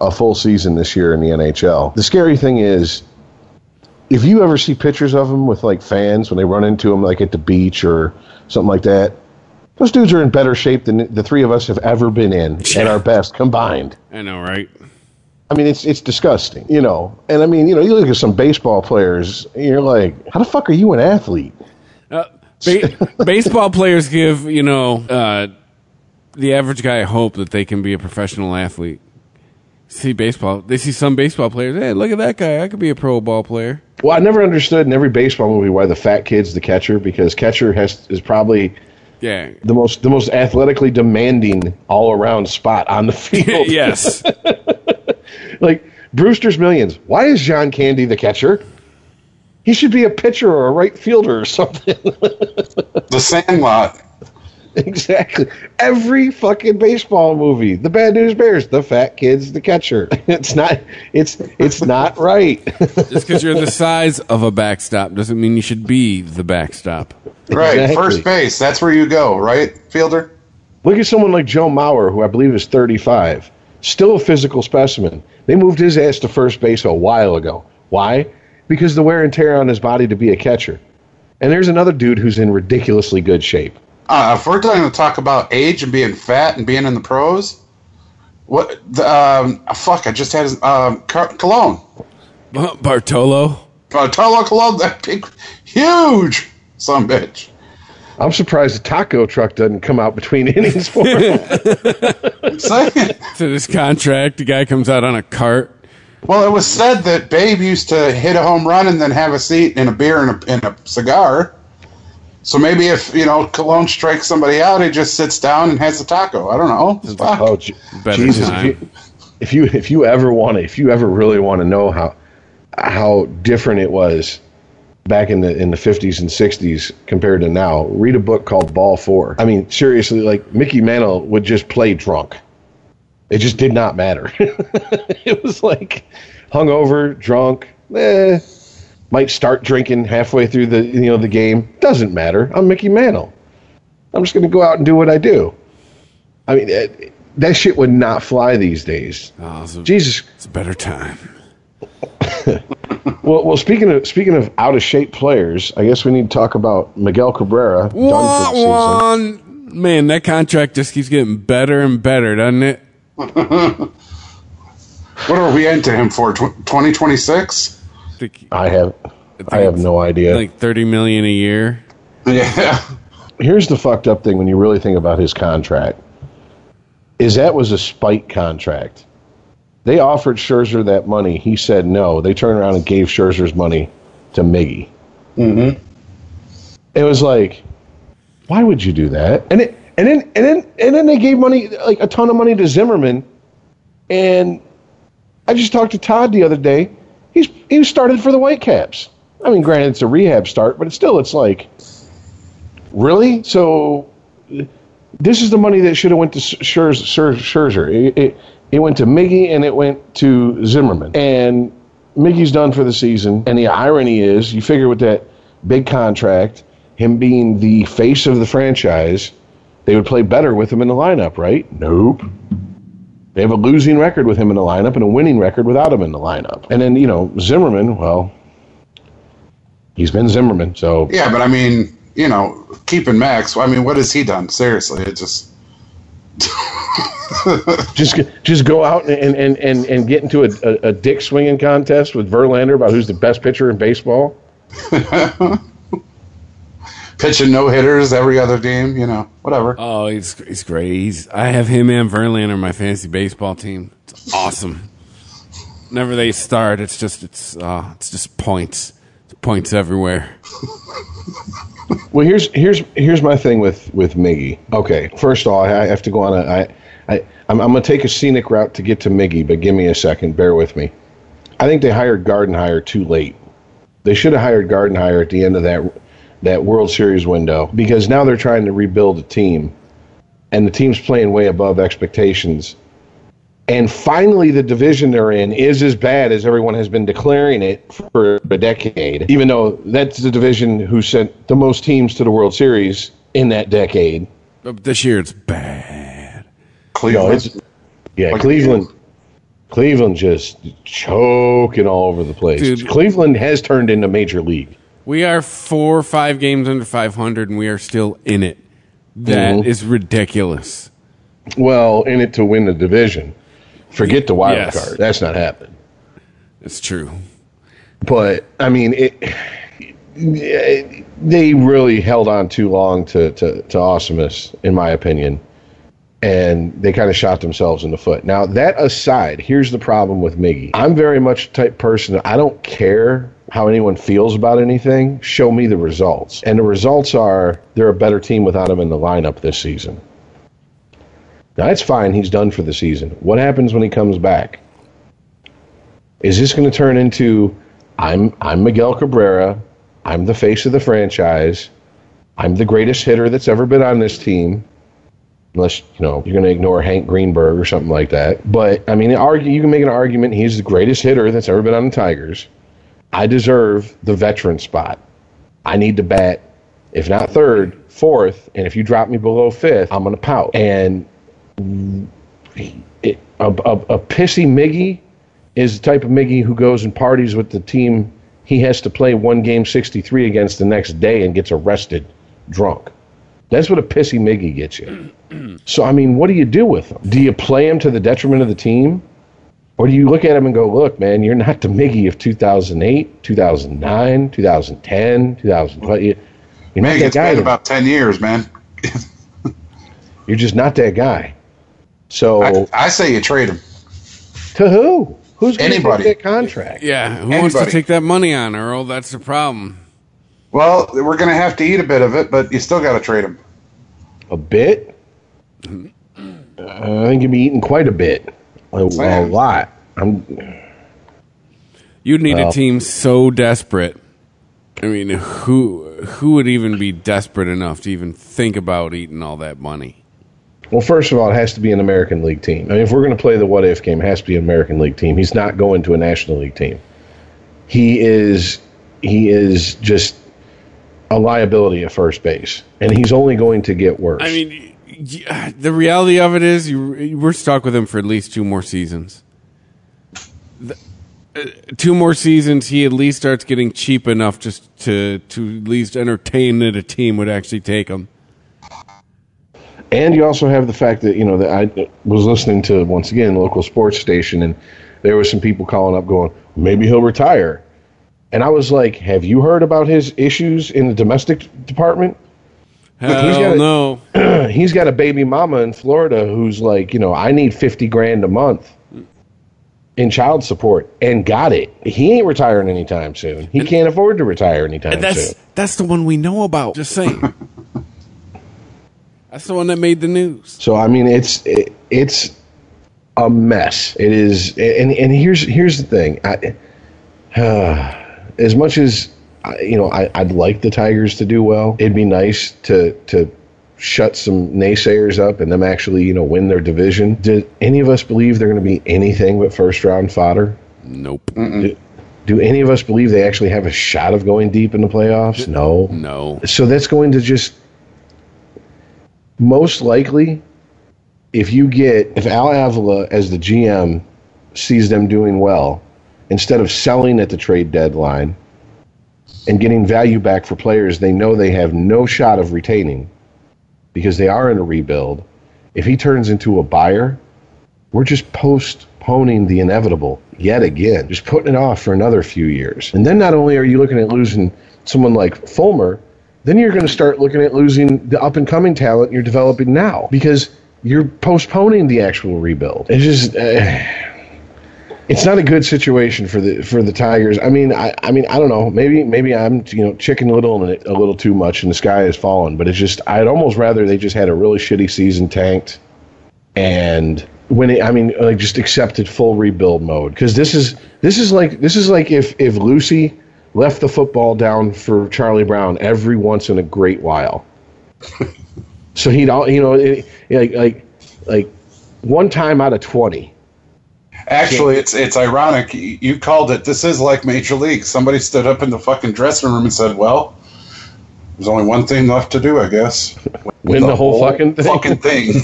a full season this year in the NHL, the scary thing is if you ever see pictures of him with like fans when they run into him like at the beach or something like that, those dudes are in better shape than the three of us have ever been in at our best combined. I know, right? I mean, it's it's disgusting, you know. And I mean, you know, you look at some baseball players, and you're like, how the fuck are you an athlete? Ba- baseball players give you know uh, the average guy hope that they can be a professional athlete. See baseball, they see some baseball players. Hey, look at that guy! I could be a pro ball player. Well, I never understood in every baseball movie why the fat kid's the catcher because catcher has is probably Yeah. the most the most athletically demanding all around spot on the field. yes. like Brewster's Millions. Why is John Candy the catcher? He should be a pitcher or a right fielder or something. The Sandlot. exactly. Every fucking baseball movie. The Bad News Bears. The fat kid's the catcher. It's not. It's it's not right. Just because you're the size of a backstop doesn't mean you should be the backstop. Right. Exactly. First base. That's where you go, right, fielder? Look at someone like Joe Mauer, who I believe is 35, still a physical specimen. They moved his ass to first base a while ago. Why? Because the wear and tear on his body to be a catcher. And there's another dude who's in ridiculously good shape. Uh, if we're going to talk about age and being fat and being in the pros, what the um, fuck? I just had his, um, Colón, Bartolo. uh, Tolo Colón, that big, huge some bitch. I'm surprised the taco truck doesn't come out between innings for him. I'm saying. To this contract, the guy comes out on a cart. Well, it was said that Babe used to hit a home run and then have a seat and a beer and a, and a cigar. So maybe if you know Colón strikes somebody out, he just sits down and has a taco. I don't know. Fuck. oh, Je- Jesus! If you, if you if you ever want to, if you ever really want to know how how different it was back in the in the 50s and 60s compared to now, read a book called Ball Four. I mean, seriously, like Mickey Mantle would just play drunk. It just did not matter. it was like hungover, drunk, eh, might start drinking halfway through the you know the game. Doesn't matter. I'm Mickey Mantle. I'm just going to go out and do what I do. I mean, that, that shit would not fly these days. Oh, it's, a, Jesus. it's a better time. Well, well, speaking of speaking of out of shape players, I guess we need to talk about Miguel Cabrera done for the season. One man, that contract just keeps getting better and better, doesn't it? What are we into him for? Twenty twenty six? I have I have no idea. Like thirty million a year. Yeah. Here's the fucked up thing when you really think about his contract. Is that was a spite contract. They offered Scherzer that money. He said no. They turned around and gave Scherzer's money to Miggy. Mm-hmm. It was like, why would you do that? And it, and then and then and then they gave money like a ton of money to Zimmermann. And I just talked to Todd the other day. He's he started for the Whitecaps. I mean, granted it's a rehab start, but it's still it's like, really? So this is the money that should have went to Scherzer. Scherzer. It, it, it went to Miggy and it went to Zimmermann. And Miggy's done for the season. And the irony is, you figure with that big contract, him being the face of the franchise, they would play better with him in the lineup, right? Nope. They have a losing record with him in the lineup and a winning record without him in the lineup. And then, you know, Zimmermann, well, he's been Zimmermann. So Yeah, but I mean, you know, keeping Max. I mean, what has he done? Seriously, it just. just just go out and and, and, and get into a, a, a dick swinging contest with Verlander about who's the best pitcher in baseball. pitching no hitters every other game. You know, whatever. Oh, he's he's great. He's I have him and Verlander on my fantasy baseball team. It's awesome. Whenever they start, it's just it's uh, it's just points, it's points everywhere. Well, here's here's here's my thing with with Miggy. Okay, first of all, I have to go on a. I, I I'm, I'm gonna take a scenic route to get to Miggy, but give me a second. Bear with me. I think they hired Gardenhire too late. They should have hired Gardenhire at the end of that that World Series window because now they're trying to rebuild a team, and the team's playing way above expectations. And finally, the division they're in is as bad as everyone has been declaring it for a decade, even though that's the division who sent the most teams to the World Series in that decade. But this year it's bad. No, Cleveland. it's, yeah, Like Cleveland. Cleveland just choking all over the place. Dude. Cleveland has turned into major league. We are four or five games under 500, and we are still in it. That is Mhm. ridiculous. Well, in it to win the division. Forget the wild Yes. card. That's not happening. It's true. But I mean, it, they really held on too long to to, to awesomeness, in my opinion, and they kind of shot themselves in the foot. Now that aside, here's the problem with Miggy. I'm very much the type person that I don't care how anyone feels about anything. Show me the results, and the results are they're a better team without him in the lineup this season. Now that's fine. He's done for the season. What happens when he comes back? Is this going to turn into I'm I'm Miguel Cabrera. I'm the face of the franchise. I'm the greatest hitter that's ever been on this team. Unless you know you're going to ignore Hank Greenberg or something like that. But I mean, argue you can make an argument he's the greatest hitter that's ever been on the Tigers. I deserve the veteran spot. I need to bat, if not third, fourth, and if you drop me below fifth, I'm going to pout. And it, a, a, a pissy Miggy is the type of Miggy who goes and parties with the team he has to play one game 63 against the next day and gets arrested drunk. That's what a pissy Miggy gets you. so, I mean, what do you do with him? Do you play him to the detriment of the team? Or do you look at him and go, look, man, you're not the Miggy of 2008, 2009, 2010, 2012. You- You're not Man, that it's been about ten years, man. You're just not that guy. So, I, I say you trade him. to who? Who's going to take Anybody. that contract? Yeah, who wants to take that money on, Earl? That's the problem. Well, we're going to have to eat a bit of it, but you still got to trade him. A bit? Uh, I think you'd be eating quite a bit. A, a lot. I'm, You'd need Well- a team so desperate. I mean, who who would even be desperate enough to even think about eating all that money? well, first of all, it has to be an American League team. I mean, if we're going to play the what if game, it has to be an American League team. He's not going to a National League team. He is he is just a liability at first base, and he's only going to get worse. I mean, the reality of it is, you we're stuck with him for at least two more seasons. The- uh, two more seasons, he at least starts getting cheap enough just to to at least entertain that a team would actually take him. And you also have the fact that you know that I was listening to once again local sports station, and there were some people calling up going, maybe he'll retire. And I was like, have you heard about his issues in the domestic department? Hell he's got a- no. He's got a baby mama in Florida who's like, you know, I need fifty grand a month in child support, and got it. He ain't retiring anytime soon. He can't afford to retire anytime soon. That's soon. that's the one we know about. Just saying. that's the one that made the news. So I mean, it's it, it's a mess. It is, and and here's here's the thing. I, uh, as much as you know, I, I'd like the Tigers to do well. It'd be nice to to shut some naysayers up and them actually you know win their division. Do any of us believe they're going to be anything but first round fodder? Nope. Do, do any of us believe they actually have a shot of going deep in the playoffs? No. No. So that's going to just most likely if you get if Al Avila as the GM sees them doing well, instead of selling at the trade deadline and getting value back for players they know they have no shot of retaining because they are in a rebuild, if he turns into a buyer, we're just postponing the inevitable yet again, just putting it off for another few years. And then not only are you looking at losing someone like Fulmer, then you're going to start looking at losing the up and coming talent you're developing now because you're postponing the actual rebuild. It's just. Uh, it's not a good situation for the for the Tigers. I mean, I, I mean, I don't know. Maybe maybe I'm you know chicken little and a little too much, and the sky has fallen. But it's just I'd almost rather they just had a really shitty season, tanked, and when it, I mean like just accepted full rebuild mode because this is this is like this is like if if Lucy left the football down for Charlie Brown every once in a great while. so he'd all you know it, like like like one time out of twenty Actually, it's it's ironic. You called it. This is like Major League. Somebody stood up in the fucking dressing room and said, "Well, there's only one thing left to do, I guess. Win the, the whole, whole, fucking thing." Fucking thing.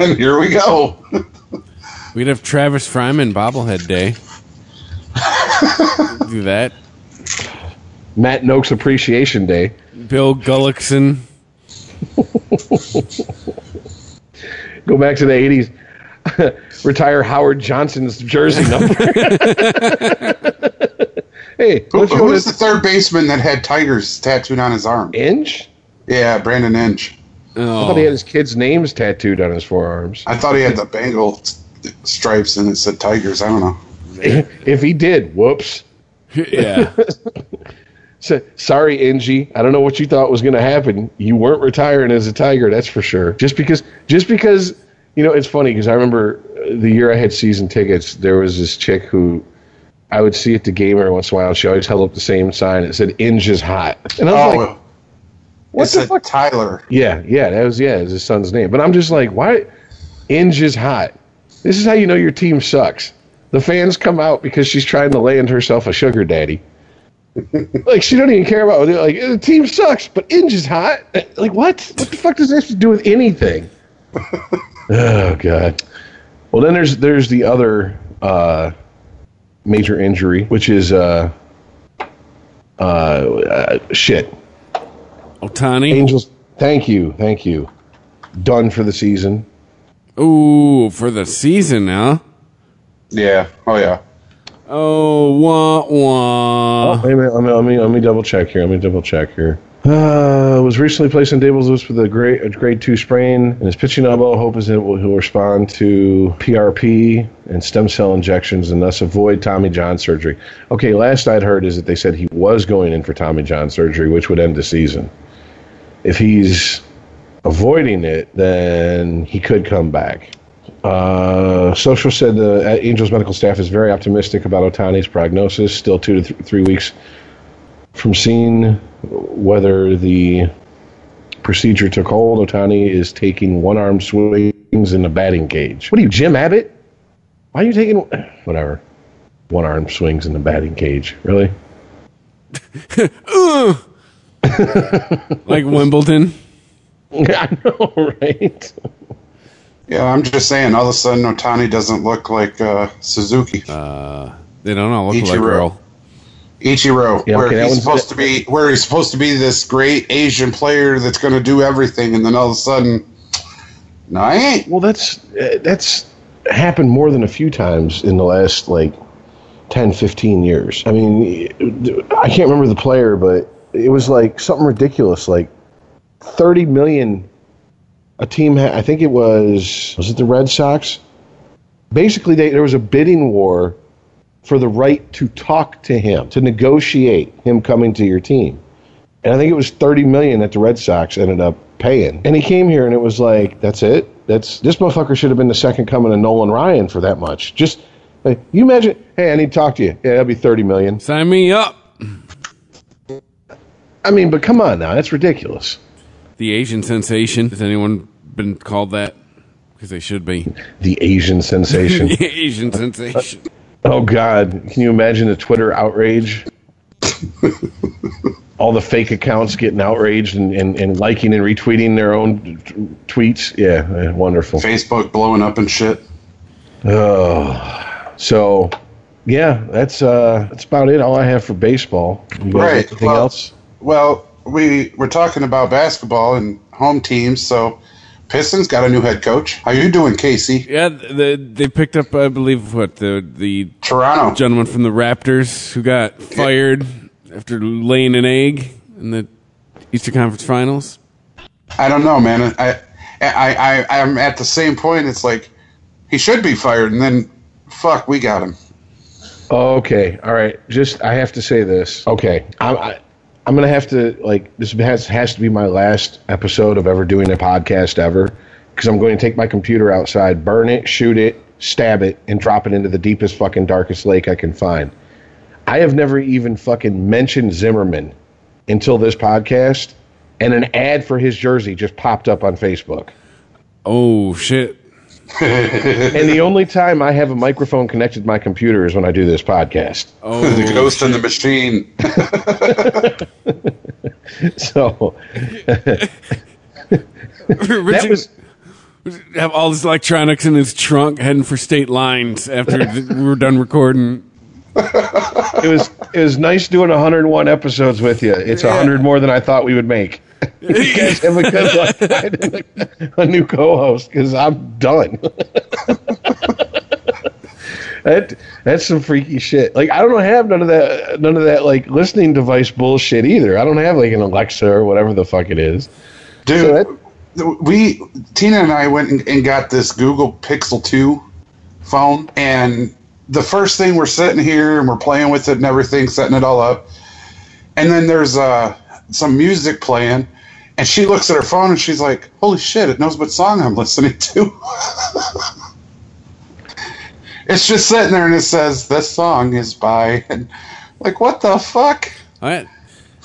and here we go. We'd have Travis Fryman bobblehead day. do that. Matt Nokes Appreciation Day. Bill Gullickson. Go back to the eighties. retire Howard Johnson's jersey number. hey, who, who was the third baseman that had Tigers tattooed on his arm? Inge. Yeah, Brandon Inge. Oh. I thought he had his kids' names tattooed on his forearms. I thought he had the Bengal stripes and it said Tigers. I don't know. If he did, whoops. Yeah. so, sorry, Inge. I don't know what you thought was going to happen. You weren't retiring as a Tiger, that's for sure. Just because, just because you know, it's funny because I remember the year I had season tickets, there was this chick who I would see at the game every once in a while. She always held up the same sign. It said "Inge is hot," and I was oh, like, "What the fuck?" Tyler. Yeah, yeah, that was yeah, his son's name. But I'm just like, why? Inge is hot. This is how you know your team sucks. The fans come out because she's trying to land herself a sugar daddy. like she don't even care about it. Like the team sucks, but Inge is hot. Like what? What the fuck does this have to do with anything? Oh god. Well, then there's there's the other uh, major injury, which is uh, uh, uh, shit. Ohtani. Angels. Thank you, thank you. Done for the season. Ooh, for the season, huh? Yeah. Oh yeah. Oh, wah wah. Oh, wait a minute. Let me, let me let me double check here. Let me double check here. Uh, was recently placed on disabled list with a grade, a grade two sprain and his pitching elbow. Hope is that he'll respond to PRP and stem cell injections and thus avoid Tommy John surgery. Okay, last I'd heard is that they said he was going in for Tommy John surgery, which would end the season. If he's avoiding it, then he could come back. Uh, Scioscia said the Angels medical staff is very optimistic about Ohtani's prognosis. Still two to th- three weeks from seeing whether the procedure took hold. Ohtani is taking one arm swings in the batting cage. What are you, Jim Abbott? Why are you taking whatever one arm swings in the batting cage? Really? like Wimbledon. I know, right? Yeah, I'm just saying. All of a sudden, Ohtani doesn't look like uh, Suzuki. Uh, they don't all look Ichiro. like Earl. Ichiro, yeah, where okay, he's supposed to be, where he's supposed to be this great Asian player that's going to do everything, and then all of a sudden, no, I ain't. Well, that's uh, that's happened more than a few times in the last like 10, 15 years. I mean, I can't remember the player, but it was like something ridiculous, like thirty million. A team, ha- I think it was, was it the Red Sox? Basically, they, there was a bidding war for the right to talk to him, to negotiate him coming to your team. And I think it was 30 million that the Red Sox ended up paying. And he came here and it was like, that's it. That's this motherfucker should have been the second coming of Nolan Ryan for that much. Just like, you imagine, hey, I need to talk to you. Yeah, that'll be 30 million. Sign me up. I mean, but come on now, that's ridiculous. The Asian sensation. Has anyone been called that? Because they should be. The Asian sensation. the Asian sensation. Oh God! Can you imagine the Twitter outrage? All the fake accounts getting outraged and, and, and liking and retweeting their own t- tweets. Yeah, wonderful. Facebook blowing up and shit. Oh, so yeah, that's uh, that's about it. All I have for baseball. right. Anything well, else? Well, we we're talking about basketball and home teams, so Pistons got a new head coach. How you doing, Casey? Yeah, the, they picked up, I believe, what the the Toronto gentleman from the Raptors who got fired yeah. after laying an egg in the Eastern Conference Finals? I don't know, man. I, I, I, I'm at the same point. It's like he should be fired, and then fuck, we got him. Okay, all right. Just I have to say this. Okay, I'm I, I'm gonna have to like this has has to be my last episode of ever doing a podcast ever because I'm going to take my computer outside, burn it, shoot it, stab it, and drop it into the deepest fucking darkest lake I can find. I have never even fucking mentioned Zimmermann until this podcast, and an ad for his jersey just popped up on Facebook. Oh shit! And the only time I have a microphone connected to my computer is when I do this podcast. Oh, the ghost in the machine. So Richard that was have all his electronics in his trunk, heading for state lines after we were done recording. it was it was nice doing 101 episodes with you. It's a 100 more than I thought we would make. You guys have a good luck finding a, a new co-host because I'm done. that that's some freaky shit. Like I don't have none of that none of that like listening device bullshit either. I don't have like an Alexa or whatever the fuck it is. Dude, So that- we Tina and I went and, and got this Google Pixel 2 phone, and the first thing we're sitting here and we're playing with it and everything, setting it all up, and then there's uh, some music playing, and she looks at her phone and she's like, "Holy shit! It knows what song I'm listening to." it's just sitting there and it says, "This song is by," and like, what the fuck? All right.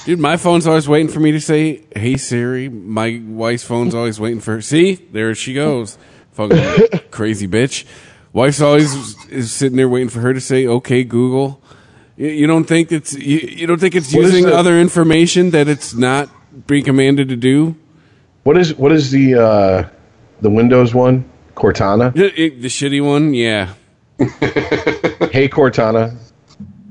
Dude, my phone's always waiting for me to say, "Hey Siri." My wife's phone's always waiting for. Her. See, there she goes, fucking crazy bitch. Wife's always is sitting there waiting for her to say, "Okay, Google." You, you don't think it's you, you don't think it's What using the- other information that it's not being commanded to do? What is what is the uh, the Windows one? Cortana. It- it- the shitty one, yeah. Hey Cortana.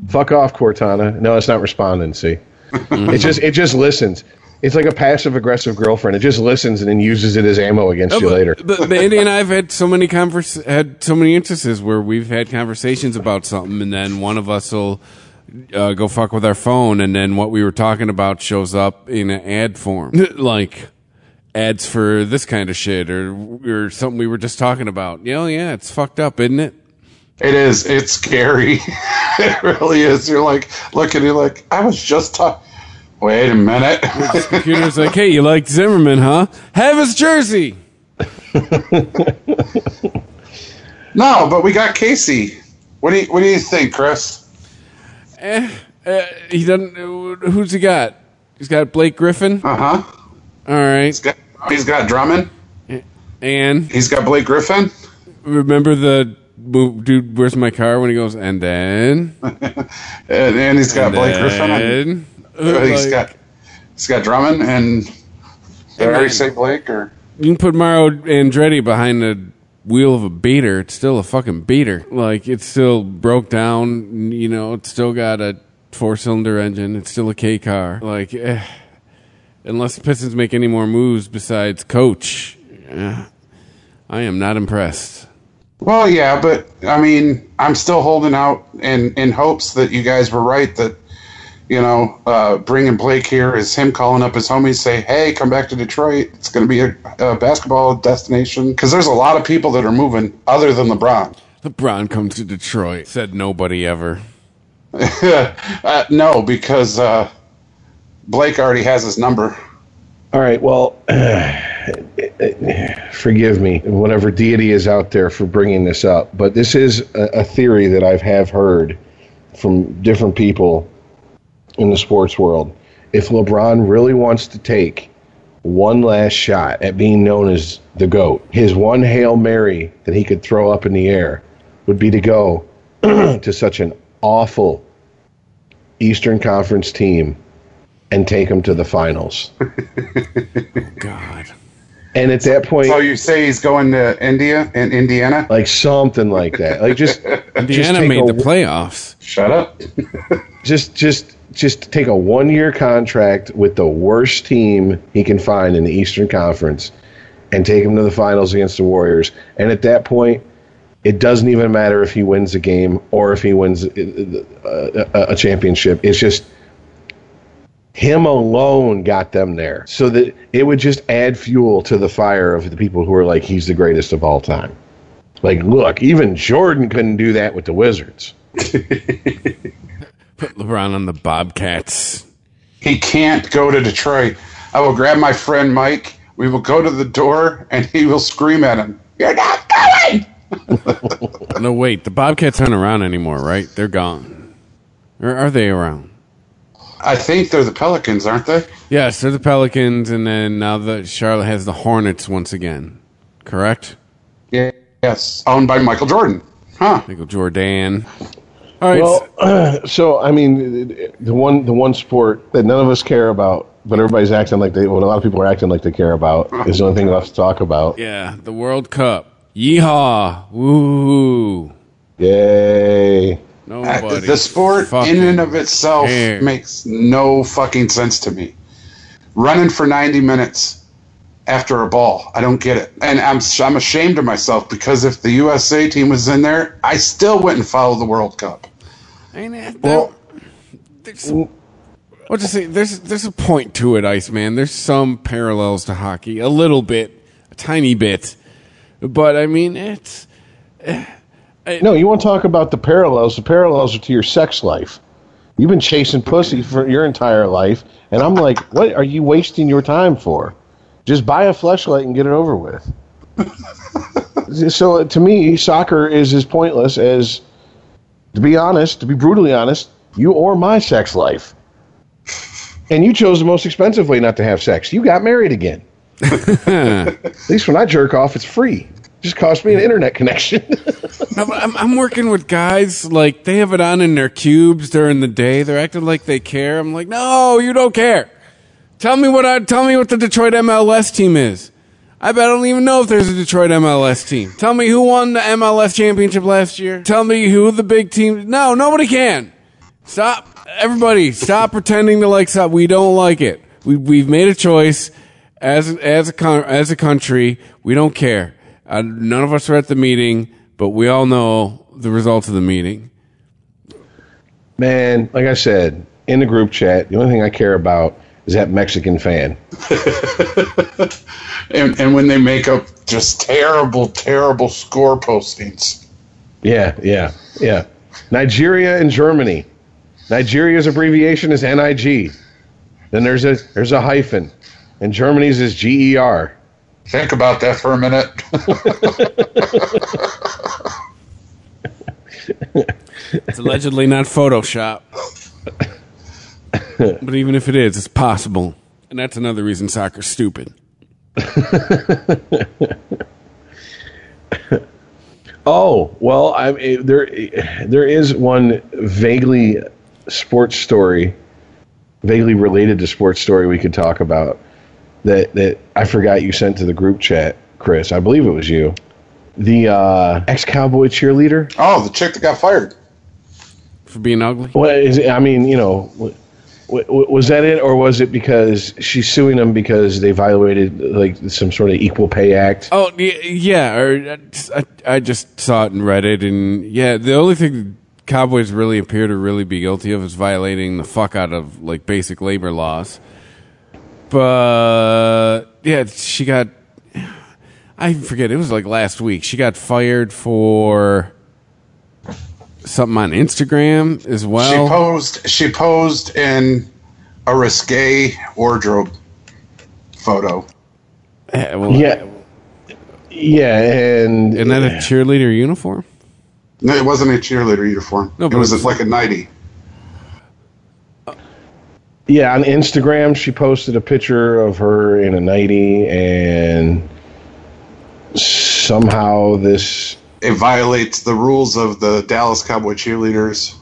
Fuck off Cortana. No, it's not responding. See, it just it just listens. It's like a passive aggressive girlfriend. It just listens and then uses it as ammo against you but, later. But, but Andy and I have had so many converse had so many instances where we've had conversations about something, and then one of us will uh, go fuck with our phone, and then what we were talking about shows up in an ad form, like ads for this kind of shit or or something we were just talking about. You know, yeah, it's fucked up, isn't it? It is. It's scary. it really is. You're like looking. At You're like, I was just talking. Wait a minute. Computer's like, hey, you like Zimmermann, huh? Have his jersey. no, but we got Casey. What do you What do you think, Chris? Eh, uh, he doesn't. Who's he got? He's got Blake Griffin. Uh huh. All right, He's got He's got Drummond. and He's got Blake Griffin. remember the dude? Where's my car? When he goes, and then, And, and he's got Blake Griffin. Uh, he's like, got He's got Drummond and. Did I already say Blake or? You can put Mario Andretti behind the wheel of a beater. It's still a fucking beater. Like it's still broke down. You know, it's still got a four cylinder engine. It's still a K car. Like, eh, unless the Pistons make any more moves besides coach, eh, I am not impressed. Well, yeah, but I mean, I'm still holding out in in hopes that you guys were right. That you know, uh, bringing Blake here is him calling up his homies, say, "Hey, come back to Detroit. It's going to be a, a basketball destination." Because there's a lot of people that are moving other than LeBron. LeBron comes to Detroit. Said nobody ever. uh, no, because uh, Blake already has his number. All right. Well, forgive me, whatever deity is out there for bringing this up, but this is a, a theory that I have heard from different people in the sports world. If LeBron really wants to take one last shot at being known as the GOAT, his one Hail Mary that he could throw up in the air would be to go to such an awful Eastern Conference team and take them to the finals. Oh, God. And at that point, So you say he's going to India and Indiana? like something like that, like just just Indiana take made a- the playoffs. Shut up. just just just take a one year contract with the worst team he can find in the Eastern Conference, and take him to the finals against the Warriors. And at that point, it doesn't even matter if he wins a game or if he wins uh, a, a championship. It's just him alone got them there. So that it would just add fuel to the fire of the people who are like, he's the greatest of all time. Like, look, even Jordan couldn't do that with the Wizards. Put LeBron on the Bobcats. He can't go to Detroit. I will grab my friend Mike. We will go to the door, and he will scream at him, "You're not going!" No, wait. The Bobcats aren't around anymore, right? They're gone. Or are they around? I think they're the Pelicans, aren't they? Yes, they're the Pelicans, and then now that Charlotte has the Hornets once again. Correct? Yeah. Yes, owned by Michael Jordan. Huh? Michael Jordan. All right. Well, so I mean, the one the one sport that none of us care about, but everybody's acting like they. What a lot of people are acting like they care about is the only thing left to talk about. yeah, the World Cup. Yeehaw! Woo! Yay! Nobody. the sport in and of itself cares. makes no fucking sense to me. Running for 90 minutes after a ball, I don't get it. And I'm I'm ashamed of myself because if the USA team was in there, I still wouldn't follow the World Cup. Ain't it? Well- there's some, what to say? There's there's a point to it, Iceman. There's some parallels to hockey, a little bit, a tiny bit, but I mean it's. Eh, no, you want to talk about the parallels? The parallels are to your sex life. You've been chasing pussy for your entire life, and I'm like, what are you wasting your time for? Just buy a flashlight and get it over with. so to me, soccer is as pointless as, to be honest, to be brutally honest, you or my sex life. And you chose the most expensive way not to have sex. You got married again. At least when I jerk off, it's free. Just cost me an internet connection. I'm, I'm, I'm working with guys like they have it on in their cubes during the day. They're acting like they care. I'm like, no, you don't care. Tell me what I tell me what the Detroit MLS team is. I bet I don't even know if there's a Detroit MLS team. Tell me who won the MLS championship last year. Tell me who the big team. No, nobody can. Stop, everybody. Stop pretending to like something. We don't like it. We we've made a choice as as a as a country. We don't care. Uh, none of us are at the meeting, but we all know the results of the meeting. Man, like I said, in the group chat, the only thing I care about is that Mexican fan. And and when they make up just terrible, terrible score postings. Yeah, yeah, yeah. Nigeria and Germany. Nigeria's abbreviation is NIG. Then there's a there's a hyphen, and Germany's is GER. Think about that for a minute. It's allegedly not Photoshop. but even if it is, it's possible. And that's another reason soccer's stupid. Oh well, I eh, there there is one vaguely sports story, vaguely related to sports story we could talk about that that I forgot you sent to the group chat, Chris. I believe it was you. The uh, ex cowboy cheerleader. oh, the chick that got fired. For being ugly? What is it? I mean, you know, was that it, or was it because she's suing them because they violated like some sort of equal pay act? Oh, yeah. Or uh, I, I just saw it and read it. And yeah, the only thing Cowboys really appear to really be guilty of is violating the fuck out of like basic labor laws. But yeah, she got. I forget. It was like last week. She got fired for something on Instagram as well. She posed. She posed in a risque wardrobe photo. Eh, well, Yeah, yeah, and Isn't that a cheerleader uniform? No, it wasn't a cheerleader uniform. No, it but was it's- like a nightie. Yeah, on Instagram, she posted a picture of her in a nightie, and somehow this, It violates the rules of the Dallas Cowboy cheerleaders.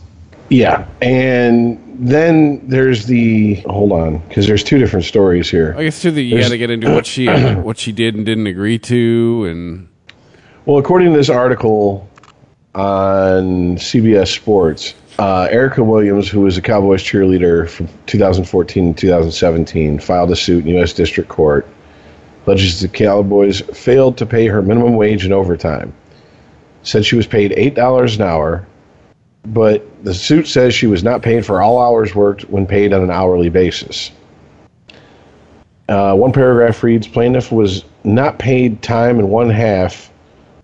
yeah, and then there's the hold on, because there's two different stories here. I guess too that you There's- got to get into what she what she did and didn't agree to, and Well, according to this article on CBS Sports, uh, Erica Williams, who was a Cowboys cheerleader from 2014 to 2017, filed a suit in U.S. District Court. Alleges the Cowboys failed to pay her minimum wage and overtime. Said she was paid $8 an hour but the suit says she was not paid for all hours worked when paid on an hourly basis. Uh, one paragraph reads Plaintiff was not paid time and one half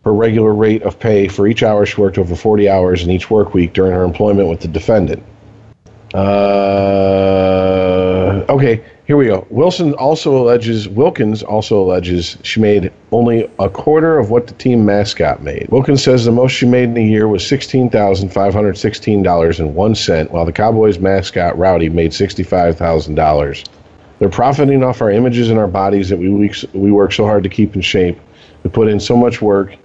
her regular rate of pay for each hour she worked over 40 hours in each work week during her employment with the defendant. Uh, okay, here we go. Wilson also alleges, Wilkins also alleges she made only a quarter of what the team mascot made. Wilkins says the most she made in a year was $16,516.01, while the Cowboys mascot, Rowdy, made $65,000. They're profiting off our images and our bodies that we, we work so hard to keep in shape. We put in so much work,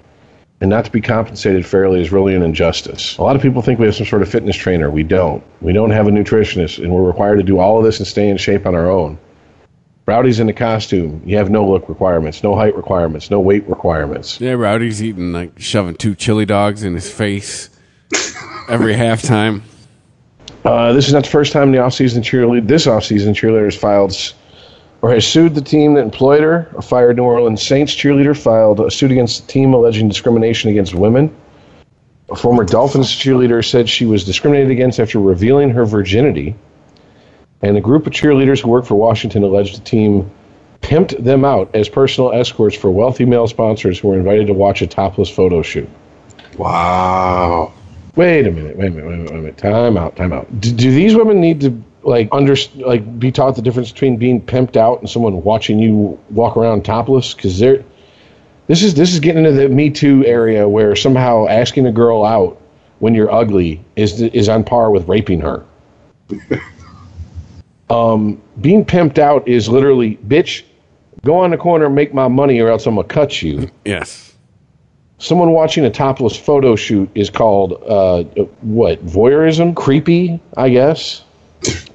and not to be compensated fairly is really an injustice. A lot of people think we have some sort of fitness trainer. We don't. We don't have a nutritionist, and we're required to do all of this and stay in shape on our own. Rowdy's in the costume. You have no look requirements, no height requirements, no weight requirements. Yeah, Rowdy's eating like shoving two chili dogs in his face every halftime. Uh, this is not the first time the offseason cheerleader this offseason cheerleaders filed or has sued the team that employed her. A fired New Orleans Saints cheerleader filed a suit against the team alleging discrimination against women. A former Dolphins cheerleader said she was discriminated against after revealing her virginity. And a group of cheerleaders who work for Washington alleged the team pimped them out as personal escorts for wealthy male sponsors who were invited to watch a topless photo shoot. Wow. Wait a minute. Wait a minute. Wait a minute. Wait a minute. Time out. Time out. Do, do these women need to like under like be taught the difference between being pimped out and someone watching you walk around topless? Because they're this is this is getting into the Me Too area where somehow asking a girl out when you're ugly is is on par with raping her. um, being pimped out is literally, bitch, go on the corner and make my money, or else I'm gonna cut you. Yes someone watching a topless photo shoot is called uh, what voyeurism creepy i guess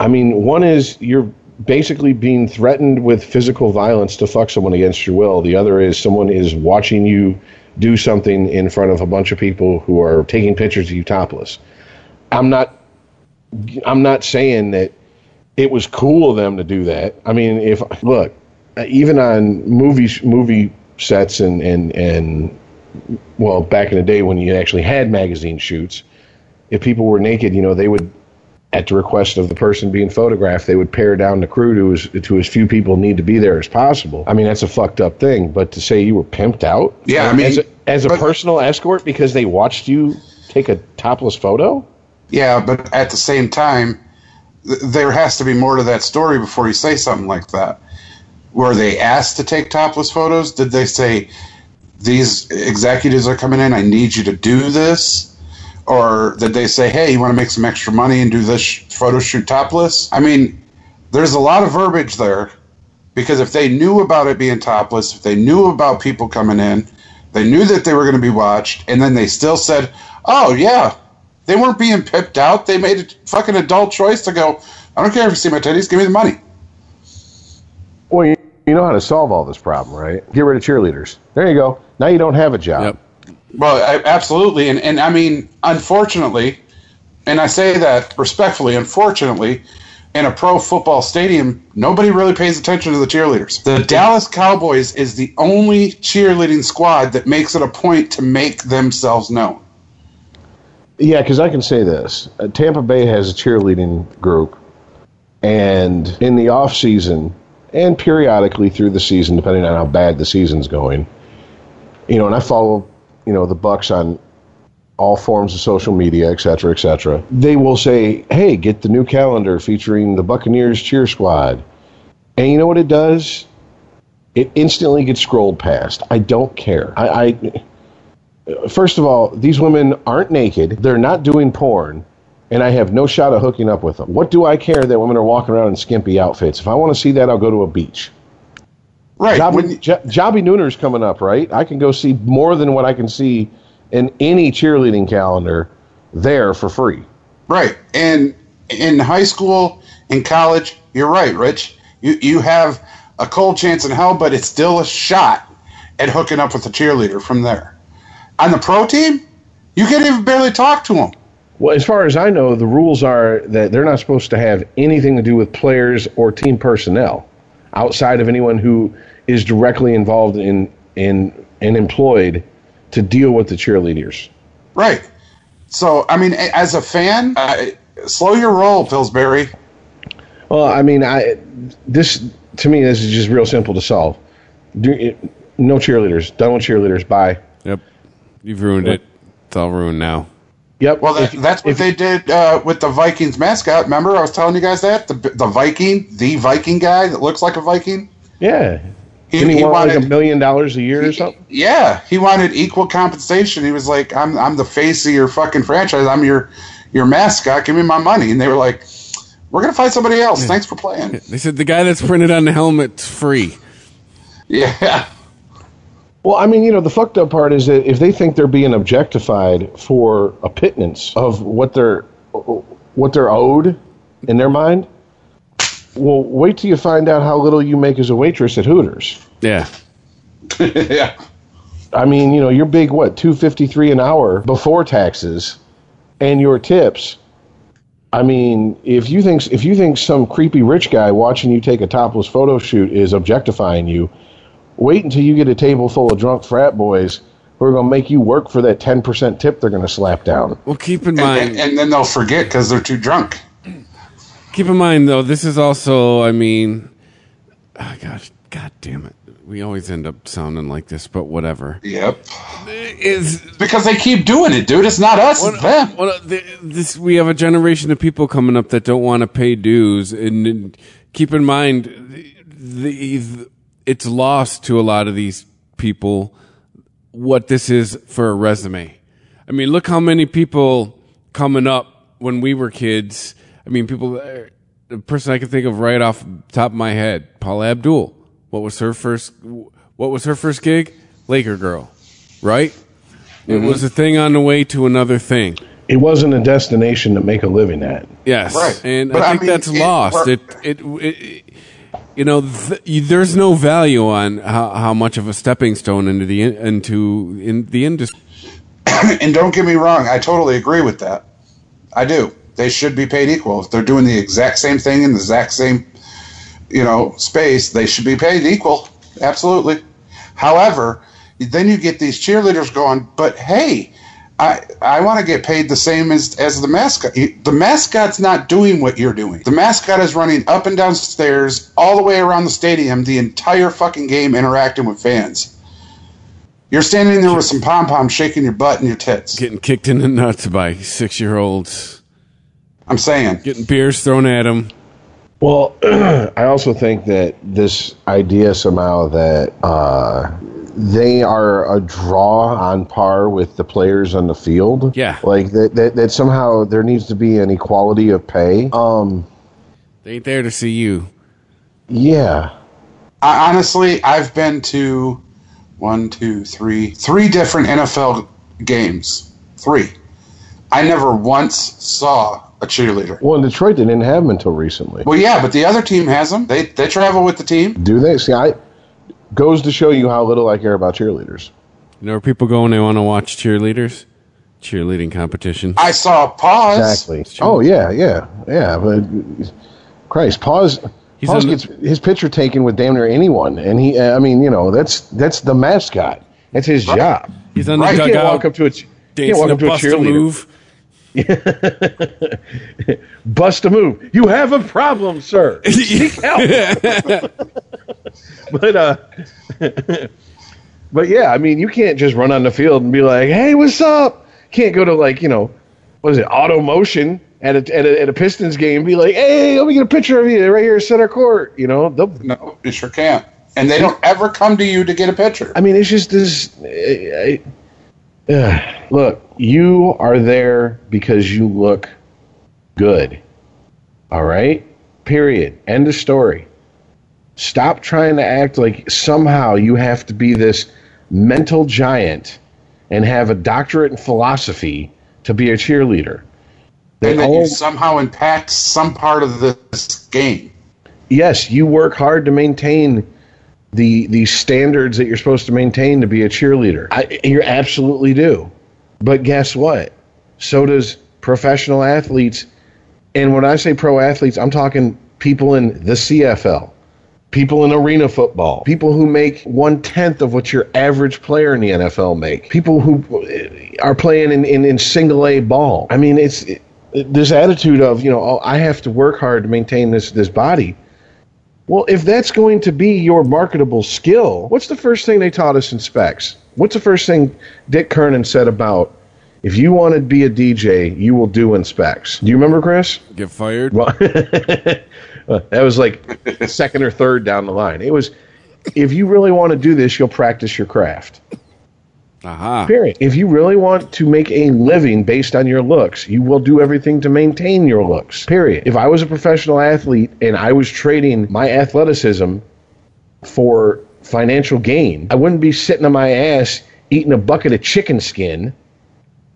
i mean one is you're basically being threatened with physical violence to fuck someone against your will. The other is someone is watching you do something in front of a bunch of people who are taking pictures of you topless. I'm not i'm not saying that it was cool of them to do that. I mean if look even on movie movie sets and and and well back in the day when you actually had magazine shoots if people were naked you know they would at the request of the person being photographed they would pare down the crew to as to as few people need to be there as possible. I mean that's a fucked up thing but to say you were pimped out? Yeah i mean as a, as a personal escort because they watched you take a topless photo? Yeah but at the same time th- there has to be more to that story before you say something like that. Were they asked to take topless photos? Did they say these executives are coming in? I need you to do this, or did they say, hey, you want to make some extra money and do this photo shoot topless? I mean, there's a lot of verbiage there because if they knew about it being topless, if they knew about people coming in, they knew that they were going to be watched, and then they still said, oh yeah, they weren't being pipped out. They made a fucking adult choice to go. I don't care if you see my titties. Give me the money. Well, you, you know how to solve all this problem, right? Get rid of cheerleaders. There you go. Now you don't have a job. Yep. Well, I, absolutely, and and I mean, unfortunately, and I say that respectfully. Unfortunately, in a pro football stadium, nobody really pays attention to the cheerleaders. The Dallas Cowboys is the only cheerleading squad that makes it a point to make themselves known. Yeah, because I can say this: uh, Tampa Bay has a cheerleading group, and in the off season, and periodically through the season, depending on how bad the season's going. You know, and I follow, you know, the Bucks on all forms of social media, et cetera, et cetera. They will say, "Hey, get the new calendar featuring the Buccaneers cheer squad," and you know what it does? It instantly gets scrolled past. I don't care. I, I first of all, these women aren't naked. They're not doing porn and I have no shot of hooking up with them. What do I care that women are walking around in skimpy outfits? If I want to see that, I'll go to a beach. Right. Jobby, J- Jobbie Nooner's coming up, right? I can go see more than what I can see in any cheerleading calendar there for free. Right. And in high school, in college, you're right, Rich. You you have a cold chance in hell, but it's still a shot at hooking up with a cheerleader from there. On the pro team, you can't even barely talk to them. Well, as far as I know, the rules are that they're not supposed to have anything to do with players or team personnel outside of anyone who is directly involved in in and employed to deal with the cheerleaders. Right. So, I mean, as a fan, uh, slow your roll, Pillsbury. Well, I mean, I this to me this is just real simple to solve. Do, it, no cheerleaders. Done with cheerleaders. Bye. Yep. You've ruined it. It's all ruined now. Yep. Well, that, If- that's what if- they did uh, with the Vikings mascot. Remember, I was telling you guys that the the Viking, the Viking guy that looks like a Viking. yeah. He, Didn't he, he wanted, like a million dollars a year or something? yeah, he wanted equal compensation. He was like, "I'm I'm the face of your fucking franchise. I'm your your mascot. Give me my money." And they were like, "We're gonna find somebody else. Thanks for playing." They said the guy that's printed on the helmet's free. Yeah, Well, I mean, you know, the fucked up part is that if they think they're being objectified for a pittance of what they're what they're owed in their mind, well, wait till you find out how little you make as a waitress at Hooters. Yeah. yeah. I mean, you know, you're big what two fifty three an hour before taxes, and your tips. I mean, if you think if you think some creepy rich guy watching you take a topless photo shoot is objectifying you, wait until you get a table full of drunk frat boys who are going to make you work for that ten percent tip they're going to slap down. Well, keep in And, mind. and, and then they'll forget because they're too drunk. Keep in mind, though, this is also, I mean, oh gosh, god damn it. We always end up sounding like this, but whatever. Yep. Is Because they keep doing it, dude. It's not us, it's them. well, th- this we have a generation of people coming up that don't want to pay dues, and, and keep in mind, the, the it's lost to a lot of these people what this is for a resume. I mean, look how many people coming up when we were kids. I mean, people. The person I can think of right off the top of my head, Paula Abdul. What was her first? What was her first gig? Laker girl, right? It mm-hmm. was a thing on the way to another thing. It wasn't a destination to make a living at. Yes, Right. and But I I think mean, that's it lost. worked. It, it, it, you know, th- there's no value on how, how much of a stepping stone into the in- into in the industry. and don't get me wrong, I totally agree with that. I do. They should be paid equal. If they're doing the exact same thing in the exact same, you know, space, they should be paid equal. Absolutely. However, then you get these cheerleaders going, but hey, I I want to get paid the same as as the mascot. The mascot's not doing what you're doing. The mascot is running up and down stairs all the way around the stadium the entire fucking game interacting with fans. You're standing there with some pom poms shaking your butt and your tits. Getting kicked in the nuts by six year olds, I'm saying. getting beers thrown at them. Well, I also think that this idea somehow that uh, they are a draw on par with the players on the field. Yeah. Like that, that, that somehow there needs to be an equality of pay. Um, They ain't there to see you. yeah. I, honestly, I've been to one, two, three, three different NFL games. Three. I never once saw a cheerleader. Well, in Detroit, they didn't have them until recently. Well, yeah, but the other team has them. They they travel with the team. Do they? See, I goes to show you how little I care about cheerleaders. You know where people go when they want to watch cheerleaders? Cheerleading competition. I saw Paws. Exactly. Oh yeah, yeah, yeah. But Christ, Paws. He's Paws on the- gets his picture taken with damn near anyone, and he. I mean, you know, that's that's the mascot. That's his job. He's on the Right, You can't walk up to a. ch- You can't walk up to a a cheerleader. move. Bust a move. You have a problem, sir. Seek help. but uh, but yeah, I mean, you can't just run on the field and be like, "Hey, what's up?" Can't go to like you know, what is it, Automotion at a at a, at a Pistons game. and Be like, "Hey, let me get a picture of you right here, center court." You know, they'll No, you sure can't. And they don't ever come to you to get a picture. I mean, it's just this. I, I, look, you are there because you look good. All right? Period. End of story. Stop trying to act like somehow you have to be this mental giant and have a doctorate in philosophy to be a cheerleader. They and that all- you somehow impact some part of this game. yes, you work hard to maintain the the standards that you're supposed to maintain to be a cheerleader. You absolutely do. But guess what? So does professional athletes. And when I say pro athletes, I'm talking people in the CFL, people in arena football, people who make one tenth of what your average player in the NFL make, people who uh, are playing in, in, in single A ball. I mean, it's it, this attitude of you know oh, I have to work hard to maintain this this body. Well, if that's going to be your marketable skill, what's the first thing they taught us in specs? What's the first thing Dick Kernan said about if you want to be a DJ, you will do in specs? Do you remember, Chris? Get fired. Well, that was like second or third down the line. It was if you really want to do this, you'll practice your craft. Aha. Period. If you really want to make a living based on your looks, you will do everything to maintain your looks. Period. If I was a professional athlete and I was trading my athleticism for financial gain, I wouldn't be sitting on my ass eating a bucket of chicken skin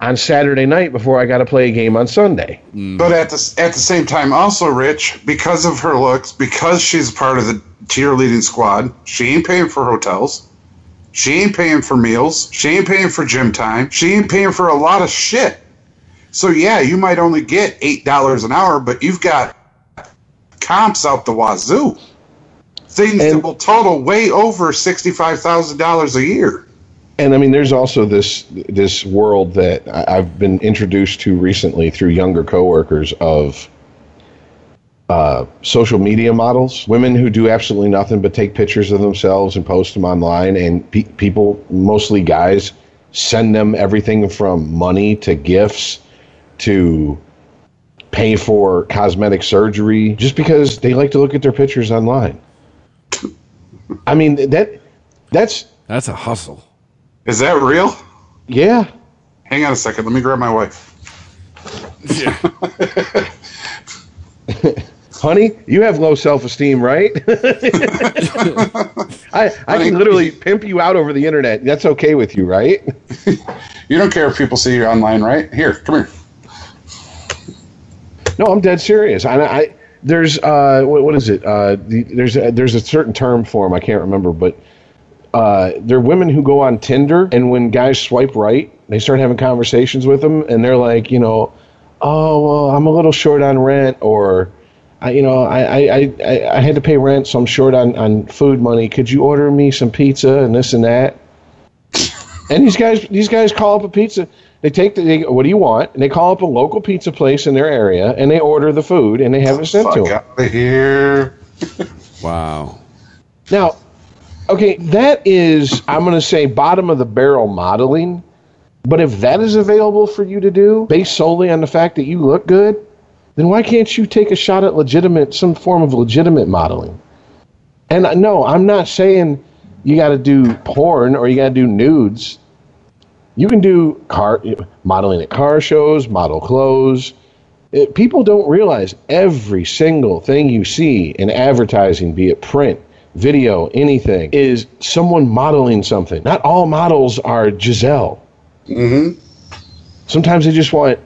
on Saturday night before I got to play a game on Sunday. Mm. But at the at the same time, also Rich, because of her looks, because she's part of the tier leading squad, she ain't paying for hotels. She ain't paying for meals. She ain't paying for gym time. She ain't paying for a lot of shit. So yeah, you might only get eight dollars an hour, but you've got comps out the wazoo. Things that will total way over sixty five thousand dollars a year. And I mean, there's also this this world that I've been introduced to recently through younger coworkers of uh, social media models, women who do absolutely nothing but take pictures of themselves and post them online, and pe- people, mostly guys, send them everything from money to gifts to pay for cosmetic surgery just because they like to look at their pictures online. I mean that that's That's a hustle. Is that real? yeah. Hang on a second. Let me grab my wife. honey, you have low self esteem, right? I I can literally pimp you out over the internet. That's okay with you, right? You don't care if people see you online, right? Here, come here. No, I'm dead serious. I, I there's uh what, what is it? Uh, the, there's a, there's a certain term for them. I can't remember, but uh, they're women who go on Tinder, and when guys swipe right, they start having conversations with them, and they're like, you know, oh well, I'm a little short on rent, or I, you know, I, I, I, I- I had to pay rent, so I'm short on, on food money. Could you order me some pizza and this and that? And these guys, these guys call up a pizza. They take the, they, what do you want? And they call up a local pizza place in their area, and they order the food, and they have it sent to them. out of here. Wow. Now, okay, that is, I'm going to say, bottom of the barrel modeling. But if that is available for you to do based solely on the fact that you look good, then why can't you take a shot at legitimate, some form of legitimate modeling? And uh, no, I'm not saying you got to do porn or you got to do nudes. You can do car modeling at car shows, model clothes. It, people don't realize every single thing you see in advertising, be it print, video, anything, is someone modeling something. Not all models are Gisele. Mm-hmm. Sometimes they just want,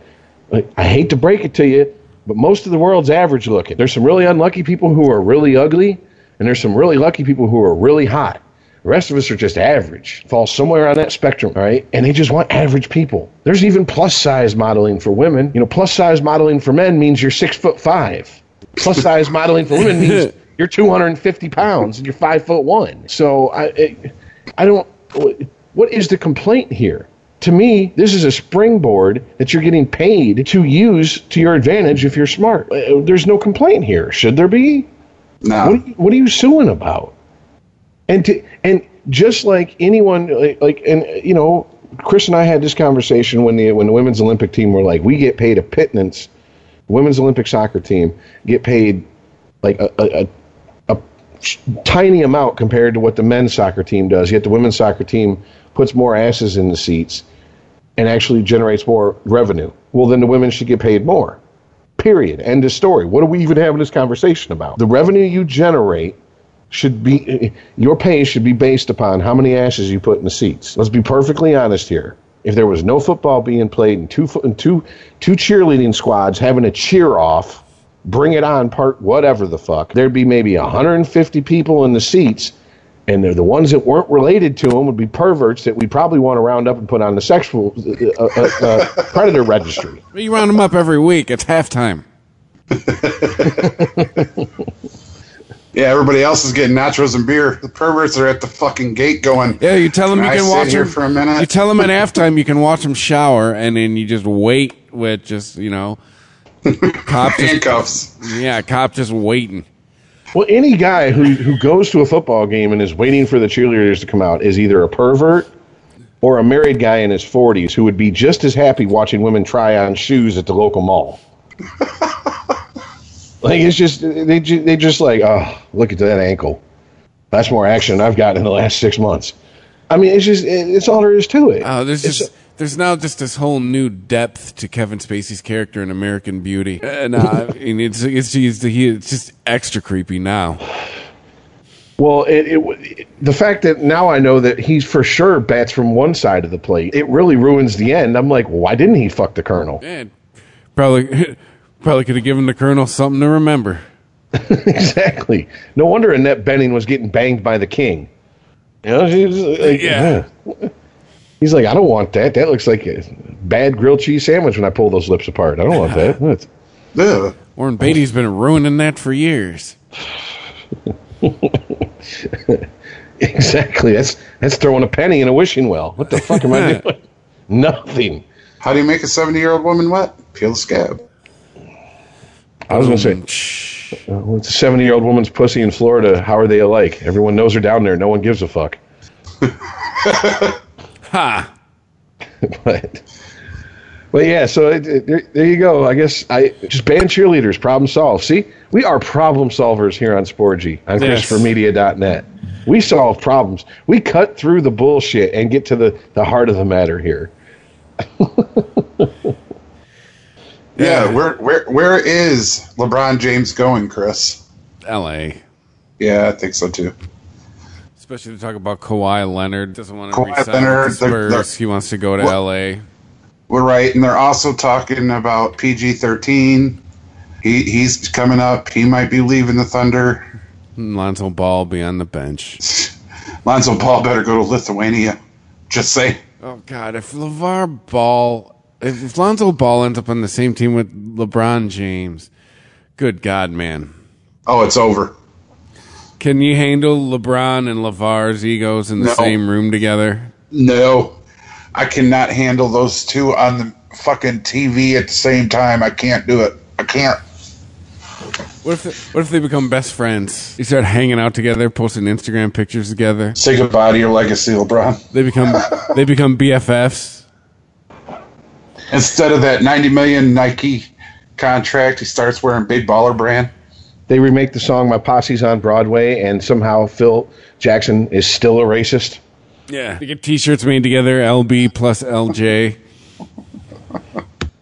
like, I hate to break it to you, but most of the world's average looking. There's some really unlucky people who are really ugly, and there's some really lucky people who are really hot. The rest of us are just average, fall somewhere on that spectrum, right? And they just want average people. There's even plus size modeling for women. You know, plus size modeling for men means you're six foot five. Plus size modeling for women means you're 250 pounds and you're five foot one. So I, I don't. What is the complaint here? To me, this is a springboard that you're getting paid to use to your advantage if you're smart. Uh, There's no complaint here. Should there be? No. What are you, what are you suing about? And to and just like anyone like, like and you know, Chris and I had this conversation when the when the women's Olympic team were like, we get paid a pittance. The women's Olympic soccer team get paid like a, a, a, a tiny amount compared to what the men's soccer team does. Yet the women's soccer team puts more asses in the seats and actually generates more revenue. Well, then the women should get paid more. Period. End of story. What are we even having this conversation about? The revenue you generate should be your pay should be based upon how many asses you put in the seats. Let's be perfectly honest here. If there was no football being played and two and two two cheerleading squads having a cheer off, bring it on part whatever the fuck, there'd be maybe 150 people in the seats and they're the ones that weren't related to them would be perverts that we probably want to round up and put on the sexual uh, uh, uh, predator registry. You round them up every week. It's halftime. Yeah, everybody else is getting nachos and beer. The perverts are at the fucking gate going. Yeah, you tell them you can sit watch here them for a minute? You tell them at halftime you can watch them shower, and then you just wait with just you know, cop just handcuffs. yeah, cop just waiting. Well, any guy who, who goes to a football game and is waiting for the cheerleaders to come out is either a pervert or a married guy in his 40s who would be just as happy watching women try on shoes at the local mall. like, it's just, they, they just like, oh, look at that ankle. That's more action I've gotten in the last six months. I mean, it's just, it, it's all there is to it. Oh, there's It's- just there's now just this whole new depth to Kevin Spacey's character in American Beauty, and uh, I mean, it's it's it's, he, it's just extra creepy now. Well, it, it the fact that now I know that he's for sure bats from one side of the plate, it really ruins the end. I'm like, why didn't he fuck the colonel? Man, probably probably could have given the colonel something to remember. exactly. No wonder Annette Bening was getting banged by the king. You know, like, Yeah. yeah. He's like, I don't want that. That looks like a bad grilled cheese sandwich when I pull those lips apart. I don't want that. That's- Ugh. Warren Beatty's been ruining that for years. exactly. That's that's throwing a penny in a wishing well. What the fuck am I doing? Nothing. How do you make a 70 year old woman wet? Peel the scab. I was going to say, Shh. uh, well, it's a 70 year old woman's pussy in Florida. How are they alike? Everyone knows her down there. No one gives a fuck. Ha! but but yeah, so it, it, there, there you go. I guess I just ban cheerleaders. Problem solved. See, we are problem solvers here on Sporgy on Yes. ChristopherMedia.net. We solve problems. We cut through the bullshit and get to the, the heart of the matter here. Yeah, where where where is LeBron James going, Chris? L.A. Yeah, I think so too. Especially to talk about Kawhi Leonard doesn't want to Kawhi resign Leonard, the they're- they're- he wants to go to Well- L.A. We're right, and they're also talking about PG thirteen. He he's coming up. He might be leaving the Thunder. Lonzo Ball be on the bench. Lonzo Ball better go to Lithuania. Just say. Oh God! If LeVar Ball, if, if Lonzo Ball ends up on the same team with LeBron James, good God, man, Oh, it's over. Can you handle LeBron and LeVar's egos in the No. same room together? No, I cannot handle those two on the fucking TV at the same time. I can't do it. I can't. What if they, what if they become best friends? They start hanging out together, posting Instagram pictures together. Say goodbye to your legacy, LeBron. They become they become BFFs. Instead of that ninety million Nike contract, he starts wearing big baller brand. They remake the song "My Posse's on Broadway," and somehow Phil Jackson is still a racist. Yeah, they get T-shirts made together. LB plus LJ.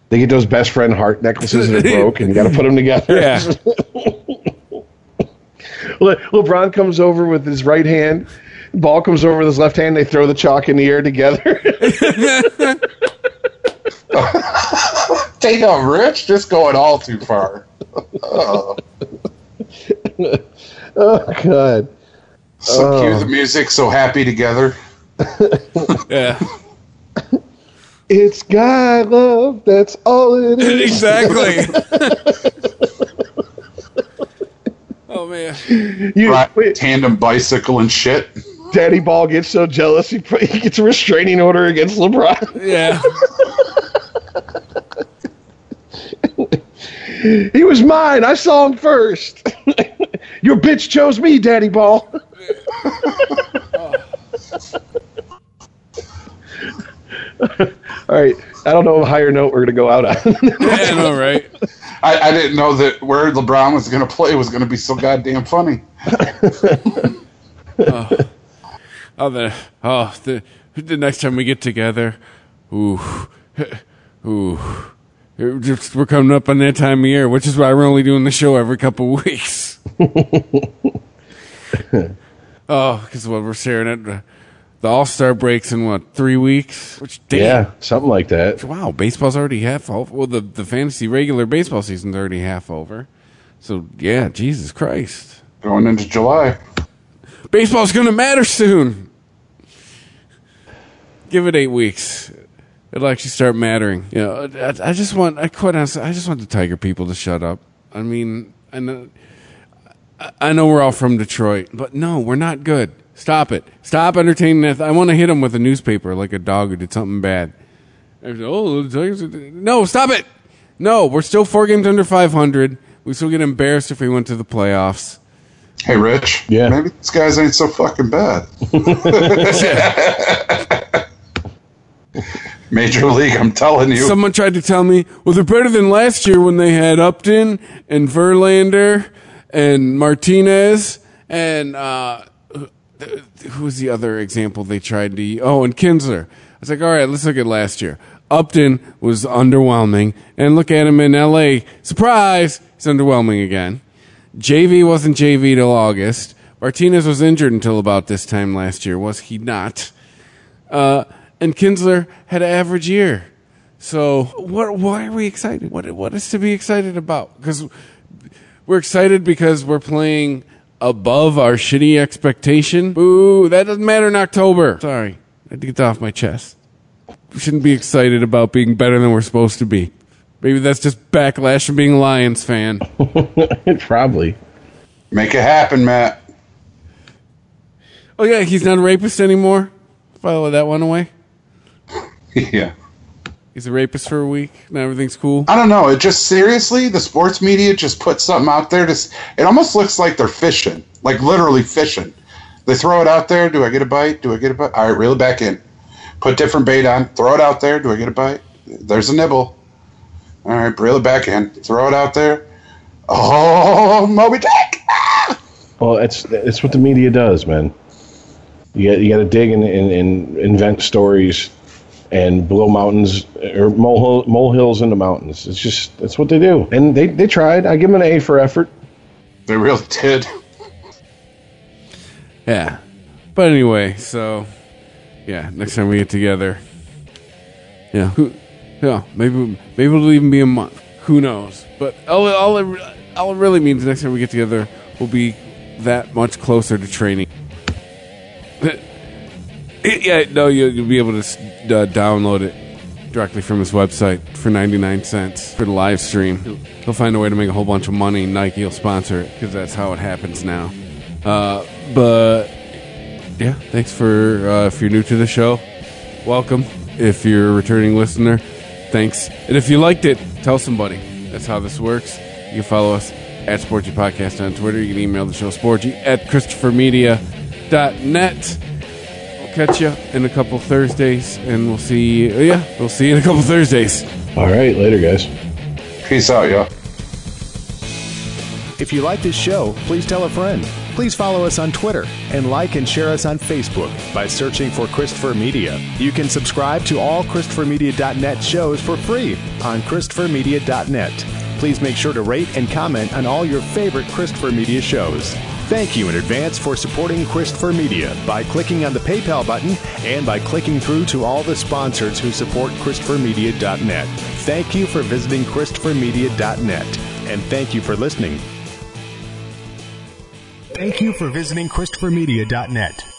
They get those best friend heart necklaces that are broke, and you got to put them together. Yeah, Le- LeBron comes over with his right hand. Ball comes over with his left hand. They throw the chalk in the air together. Damn, Rich, just going all too far. oh God! So cute, oh. the music, so happy together. yeah, It's God love. That's all it is. exactly. oh man, You, Right, wait, tandem bicycle and shit. Daddy Ball gets so jealous he, he gets a restraining order against LeBron. yeah. He was mine. I saw him first. Your bitch chose me, Daddy Ball. All right. I don't know what higher note we're going to go out on. Yeah, I know, right? I, I didn't know that where LeBron was going to play was going to be so goddamn funny. Oh. oh, the oh the the next time we get together, ooh, ooh, It just- we're coming up on that time of year, which is why we're only doing the show every couple of weeks. oh, because what we're staring at uh, the, the All Star breaks in what three weeks? Which damn, yeah, something like that. wow, baseball's already half over. Well, the the fantasy regular baseball season's already half over. So yeah, Jesus Christ. Going into July. Baseball's going to matter soon. Give it eight weeks. It'll actually start mattering. You know, I, I just want, I quite honestly, I just want the Tiger people to shut up. I mean, and uh, I know we're all from Detroit, but no, we're not good. Stop it. Stop entertaining that. I want to hit him with a newspaper like a dog who did something bad. Oh, no, stop it. No, we're still four games under 500. We still get embarrassed if we went to the playoffs. Hey, Rich. Yeah. Maybe these guys ain't so fucking bad. Major League, I'm telling you. Someone tried to tell me, well, they're better than last year when they had Upton and Verlander and Martinez and uh, who was the other example they tried to? Oh, and Kinsler. I was like, all right, let's look at last year. Upton was underwhelming, and look at him in L.A. Surprise, he's underwhelming again. JV wasn't JV till August. Martinez was injured until about this time last year, was he not? Uh, and Kinsler had an average year. So what? Why are we excited? What? What is to be excited about? Because we're excited because we're playing above our shitty expectation. Boo! That doesn't matter in October. Sorry, I had to get that off my chest. We shouldn't be excited about being better than we're supposed to be. Maybe that's just backlash from being a Lions fan. Probably. Make it happen, Matt. Oh yeah, he's not a rapist anymore. File that one away. yeah. He's a rapist for a week. Now everything's cool. I don't know. It just seriously, the sports media just put something out there. To, it almost looks like they're fishing, like literally fishing. They throw it out there. Do I get a bite? Do I get a bite? All right, reel it back in. Put different bait on. Throw it out there. Do I get a bite? There's a nibble. All right, reel it back in. Throw it out there. Oh, Moby Dick! Ah! Well, it's it's what the media does, man. You got you got to dig and, and, and invent stories and blow mountains or mole molehills into mountains. It's just that's what they do, and they they tried. I give them an A for effort. They really did. Yeah. But anyway, so yeah, next time we get together. Yeah. Who, yeah, maybe maybe it'll even be a month. Who knows? But all, all, it, all it really means next time we get together will be that much closer to training. Yeah, no, you, you'll be able to uh, download it directly from his website for 99 cents for the live stream. He'll, he'll find a way to make a whole bunch of money. Nike will sponsor it because that's how it happens now. Uh, but yeah, thanks for uh, if you're new to the show, welcome. If you're a returning listener, thanks. And if you liked it, tell somebody. That's how this works. You can follow us at Sporty Podcast on Twitter. You can email the show sporty at ChristopherMedia.net. We'll catch you in a couple Thursdays, and we'll see. You, Yeah, we'll see you in a couple Thursdays. All right, later, guys. Peace out, y'all. If you like this show, please tell a friend. Please follow us on Twitter and like and share us on Facebook by searching for Christopher Media. You can subscribe to all ChristopherMedia.net shows for free on ChristopherMedia.net. Please make sure to rate and comment on all your favorite Christopher Media shows. Thank you in advance for supporting Christopher Media by clicking on the PayPal button and by clicking through to all the sponsors who support ChristopherMedia.net. Thank you for visiting ChristopherMedia.net and thank you for listening. Thank you for visiting ChristopherMedia.net.